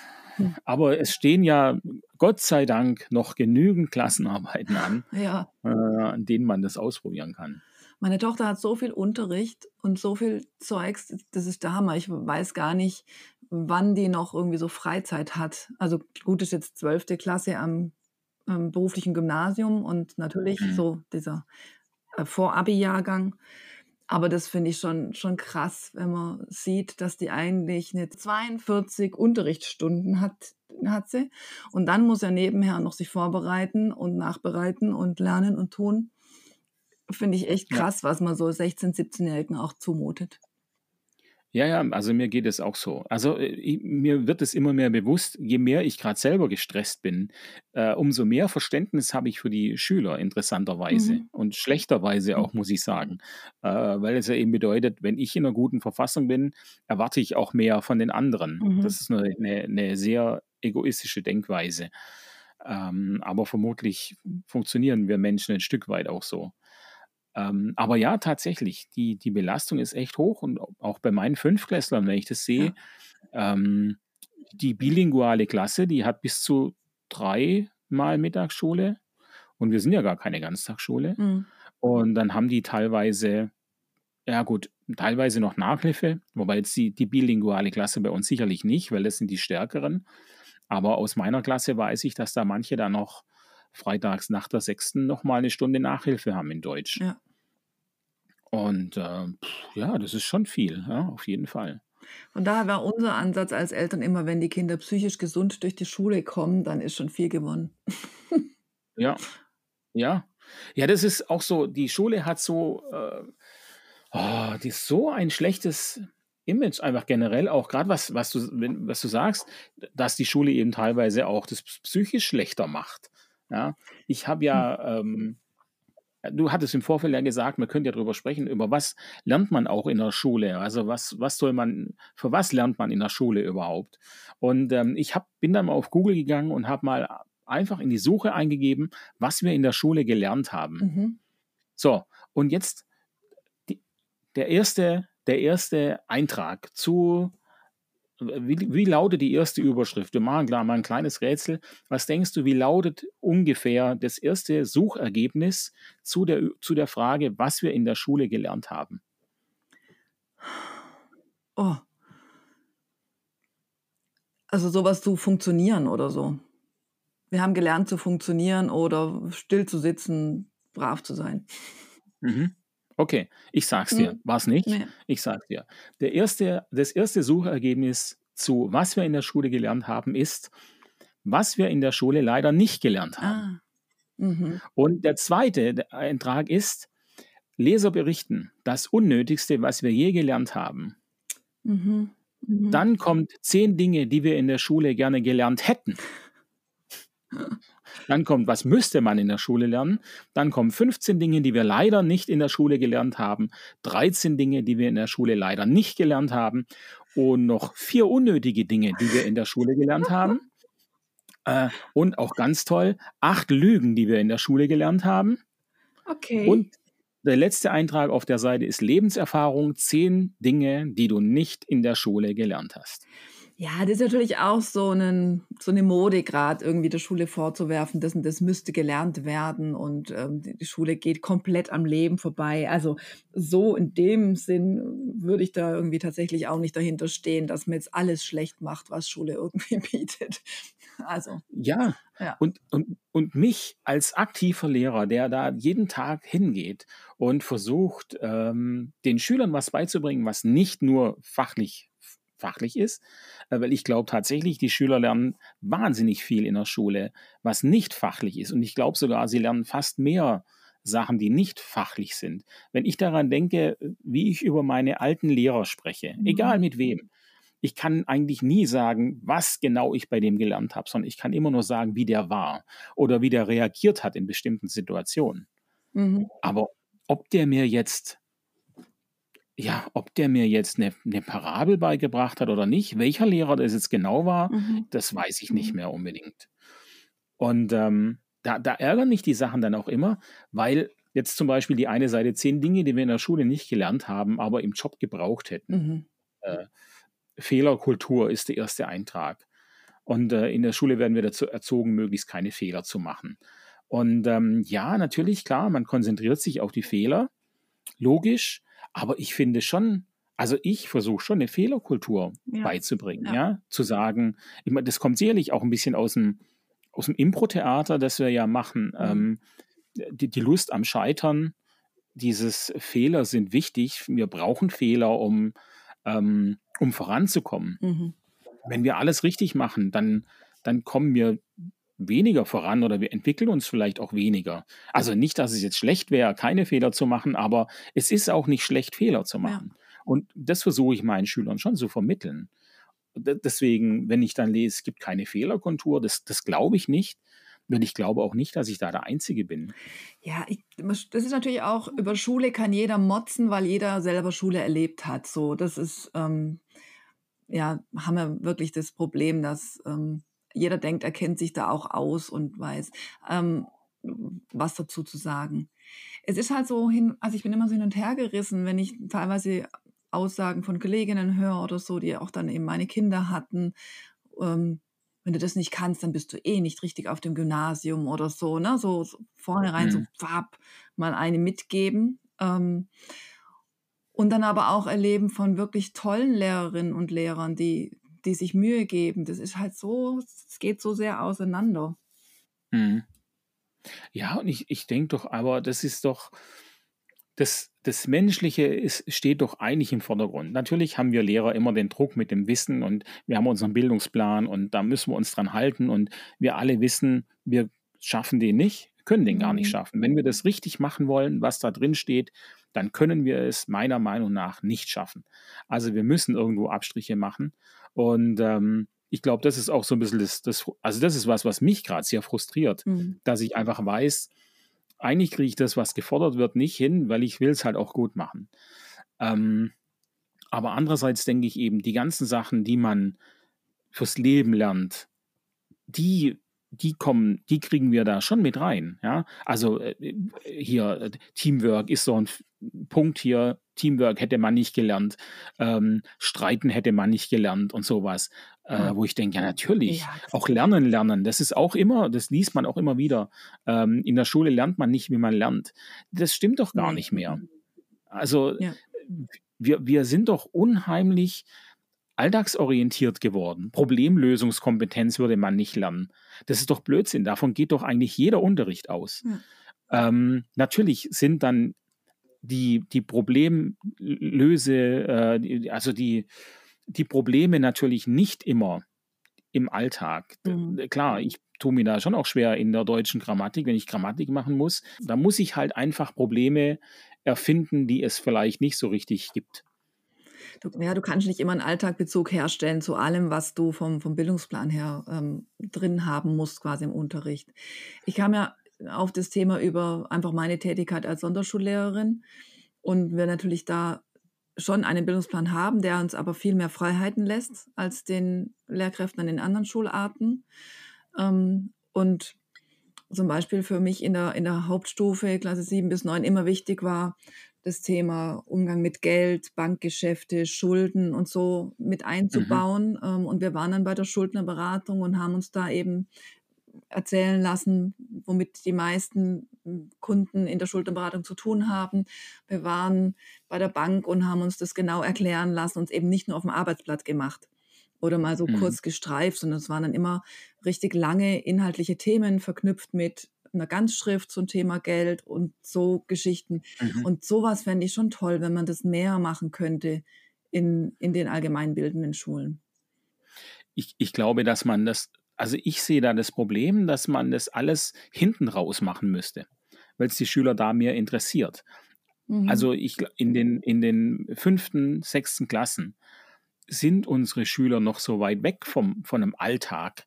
Aber es stehen ja Gott sei Dank noch genügend Klassenarbeiten an, ja. äh, an denen man das ausprobieren kann. Meine Tochter hat so viel Unterricht und so viel Zeugs, das ist der Hammer. Ich weiß gar nicht, wann die noch irgendwie so Freizeit hat. Also gut ist jetzt zwölfte Klasse am, am, beruflichen Gymnasium und natürlich mhm. so dieser äh, Vor-Abi-Jahrgang. Aber das finde ich schon, schon krass, wenn man sieht, dass die eigentlich eine 42 Unterrichtsstunden hat, hat sie. Und dann muss er nebenher noch sich vorbereiten und nachbereiten und lernen und tun. Finde ich echt krass, ja. was man so 16-, 17-Jährigen auch zumutet. Ja, ja, also mir geht es auch so. Also äh, mir wird es immer mehr bewusst, je mehr ich gerade selber gestresst bin, äh, umso mehr Verständnis habe ich für die Schüler interessanterweise Mhm. und schlechterweise auch, muss ich sagen. Äh, weil es ja eben bedeutet, wenn ich in einer guten Verfassung bin, erwarte ich auch mehr von den anderen. Mhm. Das ist eine, eine, eine sehr egoistische Denkweise. Ähm, aber vermutlich funktionieren wir Menschen ein Stück weit auch so. Ähm, aber ja, tatsächlich, die, die Belastung ist echt hoch und auch bei meinen Fünfklässlern, wenn ich das sehe, Ja. ähm, die bilinguale Klasse, die hat bis zu dreimal Mittagsschule und wir sind ja gar keine Ganztagsschule. Mhm. Und dann haben die teilweise, ja gut, teilweise noch Nachhilfe, wobei jetzt die, die bilinguale Klasse bei uns sicherlich nicht, weil das sind die stärkeren. Aber aus meiner Klasse weiß ich, dass da manche dann noch freitags nach der sechsten nochmal eine Stunde Nachhilfe haben in Deutsch. Ja. Und äh, pff, ja, das ist schon viel, ja, auf jeden Fall. Von daher war unser Ansatz als Eltern immer, wenn die Kinder psychisch gesund durch die Schule kommen, dann ist schon viel gewonnen. Ja, ja. Ja, das ist auch so, die Schule hat so, äh, oh, die ist so ein schlechtes Image einfach generell, auch gerade was, was du, wenn, was du sagst, dass die Schule eben teilweise auch das psychisch schlechter macht. Ja, ich habe Hm. ja, ähm, du hattest im Vorfeld ja gesagt, man könnte ja darüber sprechen, über was lernt man auch in der Schule? Also was, was soll man, für was lernt man in der Schule überhaupt? Und ähm, ich hab, bin dann mal auf Google gegangen und habe mal einfach in die Suche eingegeben, was wir in der Schule gelernt haben. Mhm. So, und jetzt die, der, erste, der erste Eintrag zu, wie, wie lautet die erste Überschrift? Wir machen klar mal ein kleines Rätsel. Was denkst du, wie lautet ungefähr das erste Suchergebnis zu der, zu der Frage, was wir in der Schule gelernt haben? Oh. Also sowas zu funktionieren oder so. Wir haben gelernt zu funktionieren oder still zu sitzen, brav zu sein. Mhm. Okay, ich sag's dir. Mhm. War's nicht? Nee. Ich sag's dir. Der erste, das erste Suchergebnis zu was wir in der Schule gelernt haben, ist, was wir in der Schule leider nicht gelernt haben. Ah. Mhm. Und der zweite Eintrag ist, Leser berichten, das Unnötigste, was wir je gelernt haben. Mhm. Mhm. Dann kommt zehn Dinge, die wir in der Schule gerne gelernt hätten. Dann kommt, was müsste man in der Schule lernen? Dann kommen 15 Dinge, die wir leider nicht in der Schule gelernt haben. 13 Dinge, die wir in der Schule leider nicht gelernt haben. Und noch vier unnötige Dinge, die wir in der Schule gelernt haben. Äh, und auch ganz toll, acht Lügen, die wir in der Schule gelernt haben. Okay. Und der letzte Eintrag auf der Seite ist Lebenserfahrung, zehn Dinge, die du nicht in der Schule gelernt hast. Ja, das ist natürlich auch so, einen, so eine Mode gerade, irgendwie der Schule vorzuwerfen, das und das müsste gelernt werden und ähm, die Schule geht komplett am Leben vorbei. Also so in dem Sinn würde ich da irgendwie tatsächlich auch nicht dahinter stehen, dass man jetzt alles schlecht macht, was Schule irgendwie bietet. Also, Ja, ja. und, und, und mich als aktiver Lehrer, der da jeden Tag hingeht und versucht, ähm, den Schülern was beizubringen, was nicht nur fachlich, fachlich ist, äh, weil ich glaube tatsächlich, die Schüler lernen wahnsinnig viel in der Schule, was nicht fachlich ist. Und ich glaube sogar, sie lernen fast mehr Sachen, die nicht fachlich sind. Wenn ich daran denke, wie ich über meine alten Lehrer spreche, egal Mhm. mit wem, ich kann eigentlich nie sagen, was genau ich bei dem gelernt habe, sondern ich kann immer nur sagen, wie der war oder wie der reagiert hat in bestimmten Situationen. Mhm. Aber ob der mir jetzt, ja, ob der mir jetzt eine, eine Parabel beigebracht hat oder nicht, welcher Lehrer das jetzt genau war, Mhm. das weiß ich nicht Mhm. mehr unbedingt. Und ähm, da, da ärgern mich die Sachen dann auch immer, weil jetzt zum Beispiel die eine Seite zehn Dinge, die wir in der Schule nicht gelernt haben, aber im Job gebraucht hätten. Mhm. Äh, Fehlerkultur ist der erste Eintrag. Und äh, in der Schule werden wir dazu erzogen, möglichst keine Fehler zu machen. Und ähm, ja, natürlich, klar, man konzentriert sich auf die Fehler, logisch, aber ich finde schon, also ich versuche schon eine Fehlerkultur Ja. beizubringen, Ja. ja, zu sagen, ich meine, das kommt sicherlich auch ein bisschen aus dem, aus dem Impro-Theater, das wir ja machen, Mhm. ähm, die, die Lust am Scheitern, dieses Fehler sind wichtig, wir brauchen Fehler, um, ähm, um voranzukommen. Mhm. Wenn wir alles richtig machen, dann, dann kommen wir weniger voran oder wir entwickeln uns vielleicht auch weniger. Also nicht, dass es jetzt schlecht wäre, keine Fehler zu machen, aber es ist auch nicht schlecht, Fehler zu Ja. machen. Und das versuche ich meinen Schülern schon zu vermitteln. Deswegen, wenn ich dann lese, es gibt keine Fehlerkontur, das, das glaube ich nicht. Und ich glaube auch nicht, dass ich da der Einzige bin. Ja, ich, das ist natürlich auch, über Schule kann jeder motzen, weil jeder selber Schule erlebt hat. So, das ist, ähm, ja, haben wir wirklich das Problem, dass ähm, jeder denkt, er kennt sich da auch aus und weiß, ähm, was dazu zu sagen. Es ist halt so hin, also ich bin immer so hin und her gerissen, wenn ich teilweise Aussagen von Kolleginnen höre oder so, die auch dann eben meine Kinder hatten. Ähm, wenn du das nicht kannst, dann bist du eh nicht richtig auf dem Gymnasium oder so, ne? So, so vornherein mhm. so fab, mal eine mitgeben. Ähm, und dann aber auch erleben von wirklich tollen Lehrerinnen und Lehrern, die, die sich Mühe geben. Das ist halt so, es geht so sehr auseinander. Mhm. Ja, und ich, ich denke doch, aber das ist doch, das, das Menschliche ist, steht doch eigentlich im Vordergrund. Natürlich haben wir Lehrer immer den Druck mit dem Wissen und wir haben unseren Bildungsplan und da müssen wir uns dran halten und wir alle wissen, wir schaffen den nicht, können den gar nicht mhm. schaffen. Wenn wir das richtig machen wollen, was da drin steht, dann können wir es meiner Meinung nach nicht schaffen. Also wir müssen irgendwo Abstriche machen und ähm, ich glaube, das ist auch so ein bisschen das, das also das ist was, was mich gerade sehr frustriert, mhm. dass ich einfach weiß, eigentlich kriege ich das, was gefordert wird, nicht hin, weil ich will es halt auch gut machen. Ähm, aber andererseits denke ich eben, die ganzen Sachen, die man fürs Leben lernt, die, die kommen, die kriegen wir da schon mit rein. Ja? Also äh, hier, äh, Teamwork ist so ein Punkt hier, Teamwork hätte man nicht gelernt, ähm, Streiten hätte man nicht gelernt und sowas, äh, wo ich denke, ja natürlich, ja, auch Lernen lernen, das ist auch immer, das liest man auch immer wieder. Ähm, in der Schule lernt man nicht, wie man lernt. Das stimmt doch gar nicht mehr. Also ja. wir, wir sind doch unheimlich alltagsorientiert geworden. Problemlösungskompetenz würde man nicht lernen. Das ist doch Blödsinn. Davon geht doch eigentlich jeder Unterricht aus. Ja. Ähm, natürlich sind dann die, die Problemlöse, äh, also die, die Probleme natürlich nicht immer im Alltag. Mhm. Klar, ich tue mir da schon auch schwer in der deutschen Grammatik, wenn ich Grammatik machen muss. Da muss ich halt einfach Probleme erfinden, die es vielleicht nicht so richtig gibt. Du, ja, du kannst nicht immer einen Alltagbezug herstellen zu allem, was du vom, vom Bildungsplan her ähm, drin haben musst, quasi im Unterricht. Ich kam ja auf das Thema über einfach meine Tätigkeit als Sonderschullehrerin und wir natürlich da schon einen Bildungsplan haben, der uns aber viel mehr Freiheiten lässt als den Lehrkräften an den anderen Schularten. Ähm, und zum Beispiel für mich in der, in der Hauptstufe, Klasse 7 bis 9, immer wichtig war, das Thema Umgang mit Geld, Bankgeschäfte, Schulden und so mit mhm. einzubauen. Mhm. Und wir waren dann bei der Schuldnerberatung und haben uns da eben erzählen lassen, womit die meisten Kunden in der Schuldenberatung zu tun haben. Wir waren bei der Bank und haben uns das genau erklären lassen, uns eben nicht nur auf dem Arbeitsblatt gemacht oder mal so mhm. kurz gestreift, sondern es waren dann immer richtig lange inhaltliche Themen verknüpft mit einer Ganzschrift zum Thema Geld und so Geschichten. Mhm. Und sowas fände ich schon toll, wenn man das mehr machen könnte in, in den allgemeinbildenden Schulen. Ich, ich glaube, dass man das also ich sehe da das Problem, dass man das alles hinten raus machen müsste, weil es die Schüler da mehr interessiert. Mhm. Also ich in den, in den fünften, sechsten Klassen sind unsere Schüler noch so weit weg vom, von einem Alltag.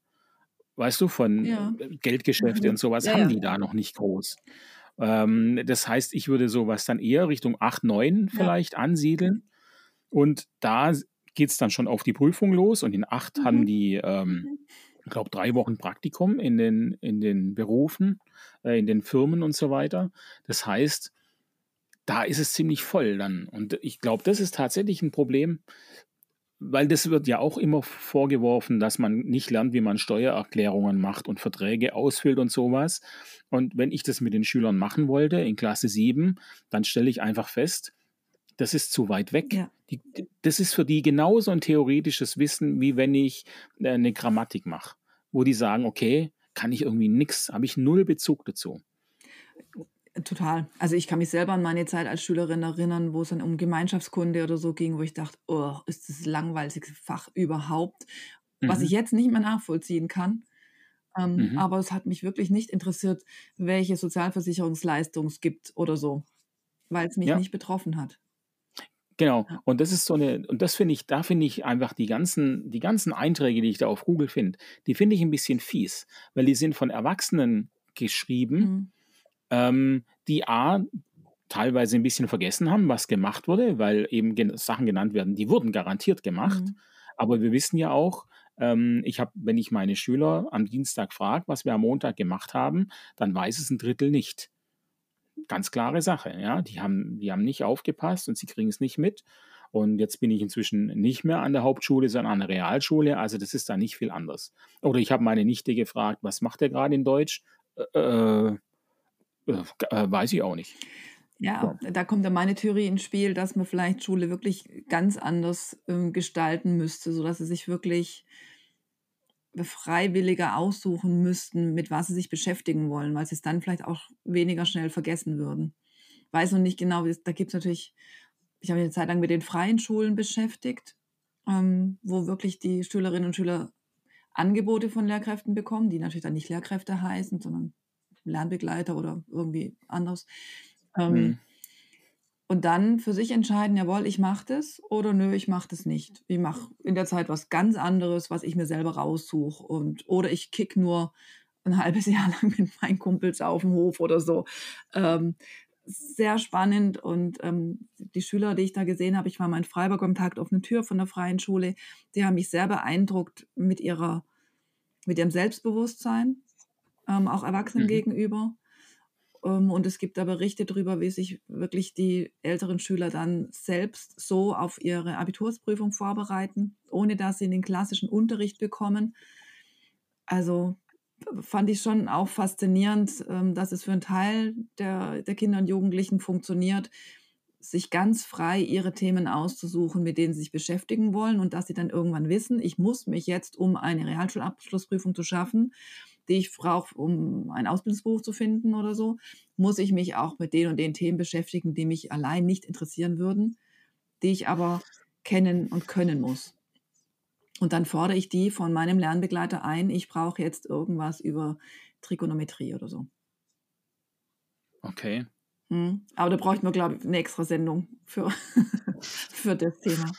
Weißt du, von ja. Geldgeschäfte mhm. und sowas ja, haben die da noch nicht groß. Ähm, das heißt, ich würde sowas dann eher Richtung 8, 9 vielleicht ansiedeln. Und da geht es dann schon auf die Prüfung los und in 8 mhm. haben die ähm, mhm ich glaube, drei Wochen Praktikum in den, in den Berufen, äh, in den Firmen und so weiter. Das heißt, da ist es ziemlich voll dann. Und ich glaube, das ist tatsächlich ein Problem, weil das wird ja auch immer vorgeworfen, dass man nicht lernt, wie man Steuererklärungen macht und Verträge ausfüllt und sowas. Und wenn ich das mit den Schülern machen wollte in Klasse 7, dann stelle ich einfach fest, das ist zu weit weg. Ja. Die, das ist für die genauso ein theoretisches Wissen, wie wenn ich äh, eine Grammatik mache, wo die sagen, okay, kann ich irgendwie nichts, habe ich null Bezug dazu. Total. Also ich kann mich selber an meine Zeit als Schülerin erinnern, wo es dann um Gemeinschaftskunde oder so ging, wo ich dachte, oh, ist das langweiligste Fach überhaupt, mhm. was ich jetzt nicht mehr nachvollziehen kann. Ähm, mhm. Aber es hat mich wirklich nicht interessiert, welche Sozialversicherungsleistung es gibt oder so, weil es mich ja. nicht betroffen hat. Genau. Und das ist so eine, und das finde ich, da finde ich einfach die ganzen, die ganzen Einträge, die ich da auf Google finde, die finde ich ein bisschen fies, weil die sind von Erwachsenen geschrieben, Mhm. Ähm, die A, teilweise ein bisschen vergessen haben, was gemacht wurde, weil eben gen Sachen genannt werden, die wurden garantiert gemacht. Mhm. Aber wir wissen ja auch, ähm, ich habe, wenn ich meine Schüler am Dienstag frage, was wir am Montag gemacht haben, dann weiß es ein Drittel nicht. Ganz klare Sache, ja. Die haben, die haben nicht aufgepasst und sie kriegen es nicht mit. Und jetzt bin ich inzwischen nicht mehr an der Hauptschule, sondern an der Realschule. Also das ist da nicht viel anders. Oder ich habe meine Nichte gefragt, was macht er gerade in Deutsch? Äh, äh, äh, weiß ich auch nicht. Ja, da kommt dann meine Theorie ins Spiel, dass man vielleicht Schule wirklich ganz anders ähm, gestalten müsste, sodass sie sich wirklich freiwilliger aussuchen müssten, mit was sie sich beschäftigen wollen, weil sie es dann vielleicht auch weniger schnell vergessen würden. Weiß noch nicht genau, wie es, da gibt es natürlich, ich habe mich eine Zeit lang mit den freien Schulen beschäftigt, ähm, wo wirklich die Schülerinnen und Schüler Angebote von Lehrkräften bekommen, die natürlich dann nicht Lehrkräfte heißen, sondern Lernbegleiter oder irgendwie anders. Ähm, Mhm. und dann für sich entscheiden, jawohl, ich mache das oder nö, ich mache das nicht. Ich mache in der Zeit was ganz anderes, was ich mir selber raussuche. Und, oder ich kick nur ein halbes Jahr lang mit meinen Kumpels auf dem Hof oder so. Ähm, sehr spannend und ähm, die Schüler, die ich da gesehen habe, ich war mal in Freiburg am Tag auf eine Tür von der freien Schule, die haben mich sehr beeindruckt mit ihrer, mit ihrem Selbstbewusstsein, ähm, auch Erwachsenen Mhm. gegenüber. Ähm, und es gibt da Berichte darüber, wie sich wirklich die älteren Schüler dann selbst so auf ihre Abitursprüfung vorbereiten, ohne dass sie den klassischen Unterricht bekommen. Also fand ich schon auch faszinierend, ähm, dass es für einen Teil der, der Kinder und Jugendlichen funktioniert, sich ganz frei ihre Themen auszusuchen, mit denen sie sich beschäftigen wollen und dass sie dann irgendwann wissen, ich muss mich jetzt, um eine Realschulabschlussprüfung zu schaffen, die ich brauche, um einen Ausbildungsberuf zu finden oder so, muss ich mich auch mit den und den Themen beschäftigen, die mich allein nicht interessieren würden, die ich aber kennen und können muss. Und dann fordere ich die von meinem Lernbegleiter ein, ich brauche jetzt irgendwas über Trigonometrie oder so. Okay. Hm. Aber da bräuchten wir, glaube ich, eine extra Sendung für, für das Thema.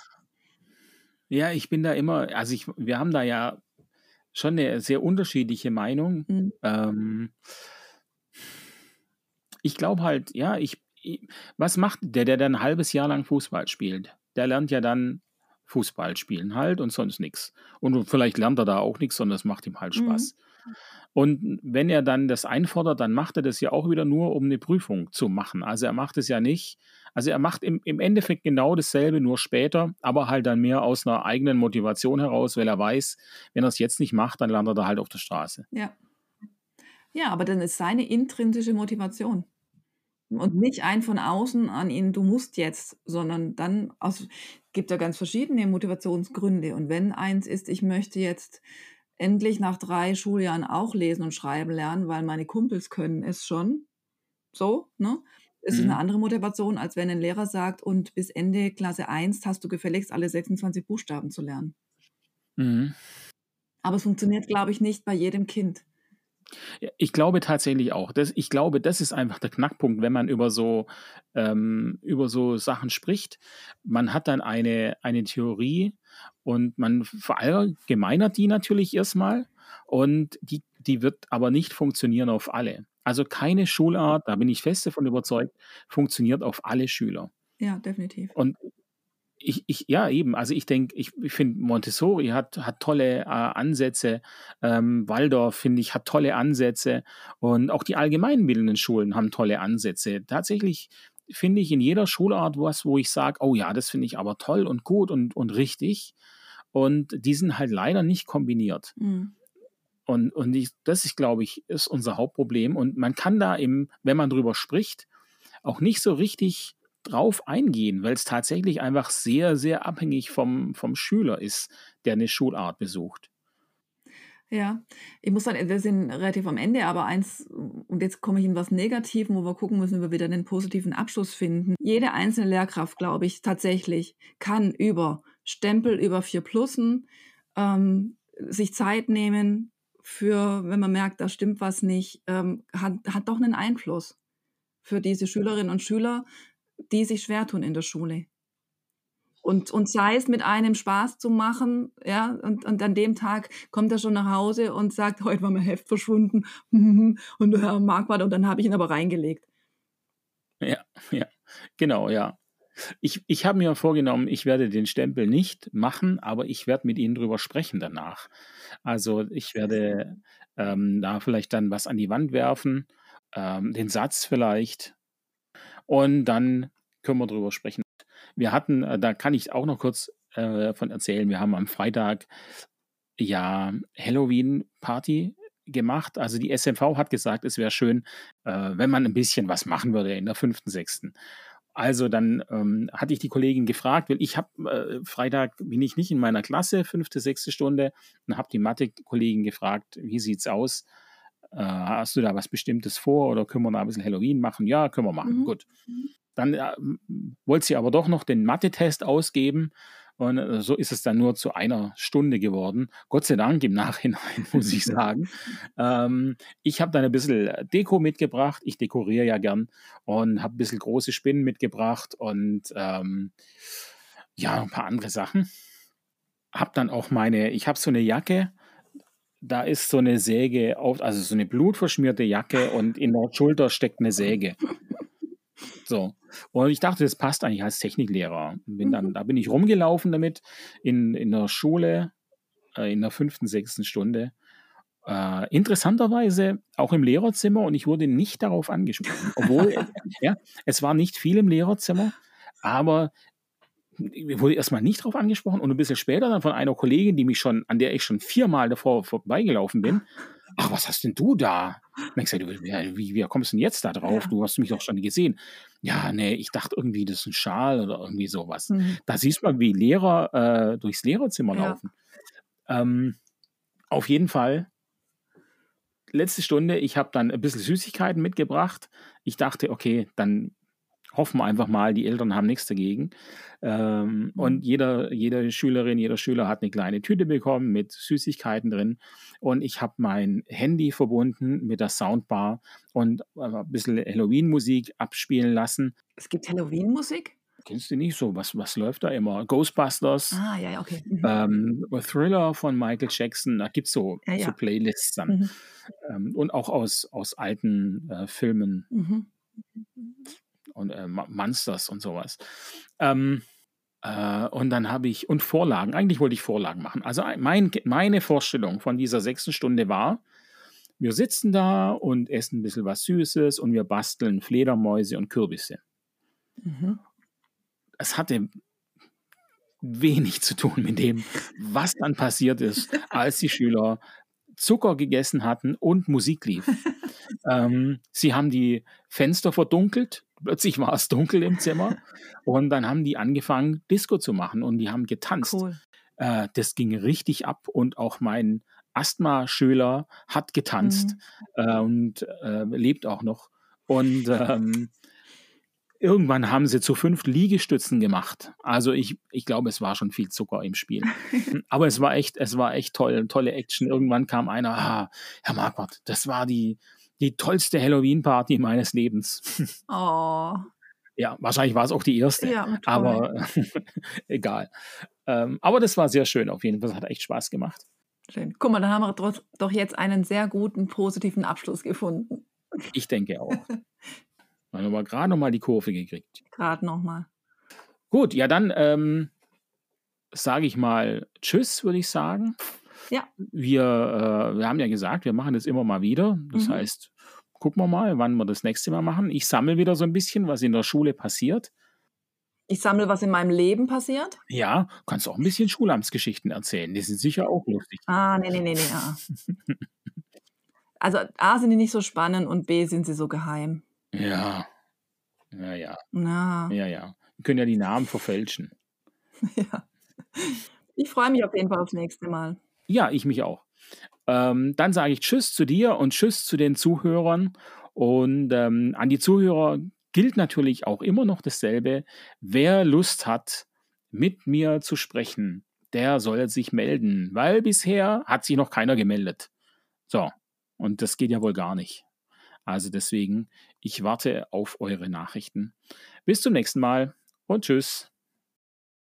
Ja, ich bin da immer, also ich, wir haben da ja schon eine sehr unterschiedliche Meinung. Mhm. Ähm, ich glaube halt, ja, ich, ich, was macht der, der dann ein halbes Jahr lang Fußball spielt? Der lernt ja dann Fußball spielen halt und sonst nichts. Und vielleicht lernt er da auch nichts, sondern es macht ihm halt Mhm. Und wenn er dann das einfordert, dann macht er das ja auch wieder nur, um eine Prüfung zu machen. Also er macht es ja nicht, also er macht im, im Endeffekt genau dasselbe, nur später, aber halt dann mehr aus einer eigenen Motivation heraus, weil er weiß, wenn er es jetzt nicht macht, dann landet er halt auf der Straße. Ja. Ja, aber dann ist seine intrinsische Motivation. Und nicht ein von außen an ihn, du musst jetzt, sondern dann aus, gibt ja ganz verschiedene Motivationsgründe. Und wenn eins ist, ich möchte jetzt endlich nach drei Schuljahren auch lesen und schreiben lernen, weil meine Kumpels können es schon, so, ne? Es ist Mhm. eine andere Motivation, als wenn ein Lehrer sagt, und bis Ende Klasse 1 hast du gefälligst alle 26 Buchstaben zu lernen. Mhm. Aber es funktioniert, glaube ich, nicht bei jedem Kind. Ich glaube tatsächlich auch. Das, ich glaube, das ist einfach der Knackpunkt, wenn man über so, ähm, über so Sachen spricht. Man hat dann eine, eine Theorie und man verallgemeinert die natürlich erstmal und die, die wird aber nicht funktionieren auf alle. Also keine Schulart, da bin ich fest davon überzeugt, funktioniert auf alle Schüler. Ja, definitiv. Und ich, ich, ja, eben. Also ich denke, ich, ich finde, Montessori hat, hat tolle äh, Ansätze. Ähm, Waldorf, finde ich, hat tolle Ansätze. Und auch die allgemeinbildenden Schulen haben tolle Ansätze. Tatsächlich finde ich in jeder Schulart was, wo ich sage, oh ja, das finde ich aber toll und gut und, und richtig. Und die sind halt leider nicht kombiniert. Mhm. Und, und ich, das ist, glaube ich, ist unser Hauptproblem. Und man kann da eben, wenn man drüber spricht, auch nicht so richtig drauf eingehen, weil es tatsächlich einfach sehr, sehr abhängig vom, vom Schüler ist, der eine Schulart besucht. Ja, ich muss sagen, wir sind relativ am Ende, aber eins, und jetzt komme ich in was Negativen, wo wir gucken müssen, ob wir wieder einen positiven Abschluss finden. Jede einzelne Lehrkraft, glaube ich, tatsächlich kann über Stempel, über vier Plussen ähm, sich Zeit nehmen für, wenn man merkt, da stimmt was nicht, ähm, hat, hat doch einen Einfluss für diese Schülerinnen und Schüler, die sich schwer tun in der Schule. und, und sei es mit einem Spaß zu machen, ja, und, und an dem Tag kommt er schon nach Hause und sagt, heute war mein Heft verschwunden und Herr Marquardt, und dann habe ich ihn aber reingelegt. Ja, ja, genau, ja. Ich, ich habe mir vorgenommen, ich werde den Stempel nicht machen, aber ich werde mit Ihnen drüber sprechen danach. Also ich werde ähm, da vielleicht dann was an die Wand werfen, ähm, den Satz vielleicht, und dann können wir drüber sprechen. Wir hatten, äh, da kann ich auch noch kurz äh, von erzählen, wir haben am Freitag ja Halloween-Party gemacht. Also die SMV hat gesagt, es wäre schön, äh, wenn man ein bisschen was machen würde in der fünften, sechsten. Also dann ähm, hatte ich die Kollegin gefragt, weil ich habe äh, Freitag bin ich nicht in meiner Klasse, fünfte, sechste Stunde, und habe die Mathe-Kollegin gefragt, wie sieht's aus? Äh, hast du da was Bestimmtes vor oder können wir da ein bisschen Halloween machen? Ja, können wir machen. Mhm. Gut. Dann äh, wollte sie aber doch noch den Mathe-Test ausgeben. Und äh, so ist es dann nur zu einer Stunde geworden. Gott sei Dank im Nachhinein, muss ich sagen. ähm, ich habe dann ein bisschen Deko mitgebracht. Ich dekoriere ja gern und habe ein bisschen große Spinnen mitgebracht und ähm, ja, ein paar andere Sachen. Hab dann auch meine, ich habe so eine Jacke, da ist so eine Säge auf, also so eine blutverschmierte Jacke und in der Schulter steckt eine Säge. So. Und ich dachte, das passt eigentlich als Techniklehrer. Bin dann, da bin ich rumgelaufen damit in, in der Schule, äh, in der fünften, sechsten Stunde. Äh, interessanterweise auch im Lehrerzimmer und ich wurde nicht darauf angesprochen. Obwohl, ja, es war nicht viel im Lehrerzimmer, aber wurde erstmal nicht darauf angesprochen und ein bisschen später dann von einer Kollegin, die mich schon, an der ich schon viermal davor vorbeigelaufen bin, ach, was hast denn du da? Und ich gesagt, wie, wie kommst du denn jetzt da drauf? Ja. Du hast mich doch schon gesehen. Ja, nee, ich dachte irgendwie, das ist ein Schal oder irgendwie sowas. Mhm. Da siehst du mal, wie Lehrer äh, durchs Lehrerzimmer ja. laufen. Ähm, auf jeden Fall, letzte Stunde, ich habe dann ein bisschen Süßigkeiten mitgebracht. Ich dachte, okay, dann hoffen wir einfach mal, die Eltern haben nichts dagegen. Ähm, mhm. Und jeder, jede Schülerin, jeder Schüler hat eine kleine Tüte bekommen mit Süßigkeiten drin. Und ich habe mein Handy verbunden mit der Soundbar und äh, ein bisschen Halloween-Musik abspielen lassen. Es gibt Halloween-Musik? Kennst du nicht so? Was, was läuft da immer? Ghostbusters. Ah, ja, ja, okay. Mhm. Ähm, Thriller von Michael Jackson. Da gibt es so, ja, ja. so Playlists dann. Mhm. Ähm, und auch aus, aus alten äh, Filmen. Mhm und äh, Monsters und sowas. Ähm, äh, und dann habe ich, und Vorlagen, eigentlich wollte ich Vorlagen machen. Also mein, meine Vorstellung von dieser sechsten Stunde war, wir sitzen da und essen ein bisschen was Süßes und wir basteln Fledermäuse und Kürbisse. Mhm. Es hatte wenig zu tun mit dem, was dann passiert ist, als die Schüler Zucker gegessen hatten und Musik lief. ähm, sie haben die Fenster verdunkelt, plötzlich war es dunkel im Zimmer und dann haben die angefangen, Disco zu machen und die haben getanzt. Cool. Äh, das ging richtig ab und auch mein Asthma-Schüler hat getanzt mhm. äh, und äh, lebt auch noch. Und ähm, irgendwann haben sie zu fünf Liegestützen gemacht. Also ich, ich glaube, es war schon viel Zucker im Spiel. Aber es war echt, es war echt toll, tolle Action. Irgendwann kam einer, ah, Herr Marquardt, das war die, die tollste Halloween-Party meines Lebens. Oh. Ja, wahrscheinlich war es auch die erste. Ja, aber egal. Ähm, aber das war sehr schön auf jeden Fall. Das hat echt Spaß gemacht. Schön. Guck mal, da haben wir doch jetzt einen sehr guten, positiven Abschluss gefunden. Ich denke auch. Wir haben aber gerade noch mal die Kurve gekriegt. Gerade noch mal. Gut, ja, dann ähm, sage ich mal Tschüss, würde ich sagen. Ja. Wir, äh, wir haben ja gesagt, wir machen das immer mal wieder. Das mhm. heißt, gucken wir mal, wann wir das nächste Mal machen. Ich sammle wieder so ein bisschen, was in der Schule passiert. Ich sammle, was in meinem Leben passiert? Ja, kannst auch ein bisschen Schulamtsgeschichten erzählen. Die sind sicher auch lustig. Ah, nee, nee, nee, nee. Ja. also A sind die nicht so spannend und B sind sie so geheim. Ja. Ja, ja. Na. Ja, ja. Wir können ja die Namen verfälschen. ja. Ich freue mich auf jeden Fall aufs nächste Mal. Ja, ich mich auch. Ähm, dann sage ich Tschüss zu dir und Tschüss zu den Zuhörern. Und ähm, an die Zuhörer gilt natürlich auch immer noch dasselbe. Wer Lust hat, mit mir zu sprechen, der soll sich melden, weil bisher hat sich noch keiner gemeldet. So, und das geht ja wohl gar nicht. Also deswegen, ich warte auf eure Nachrichten. Bis zum nächsten Mal und tschüss.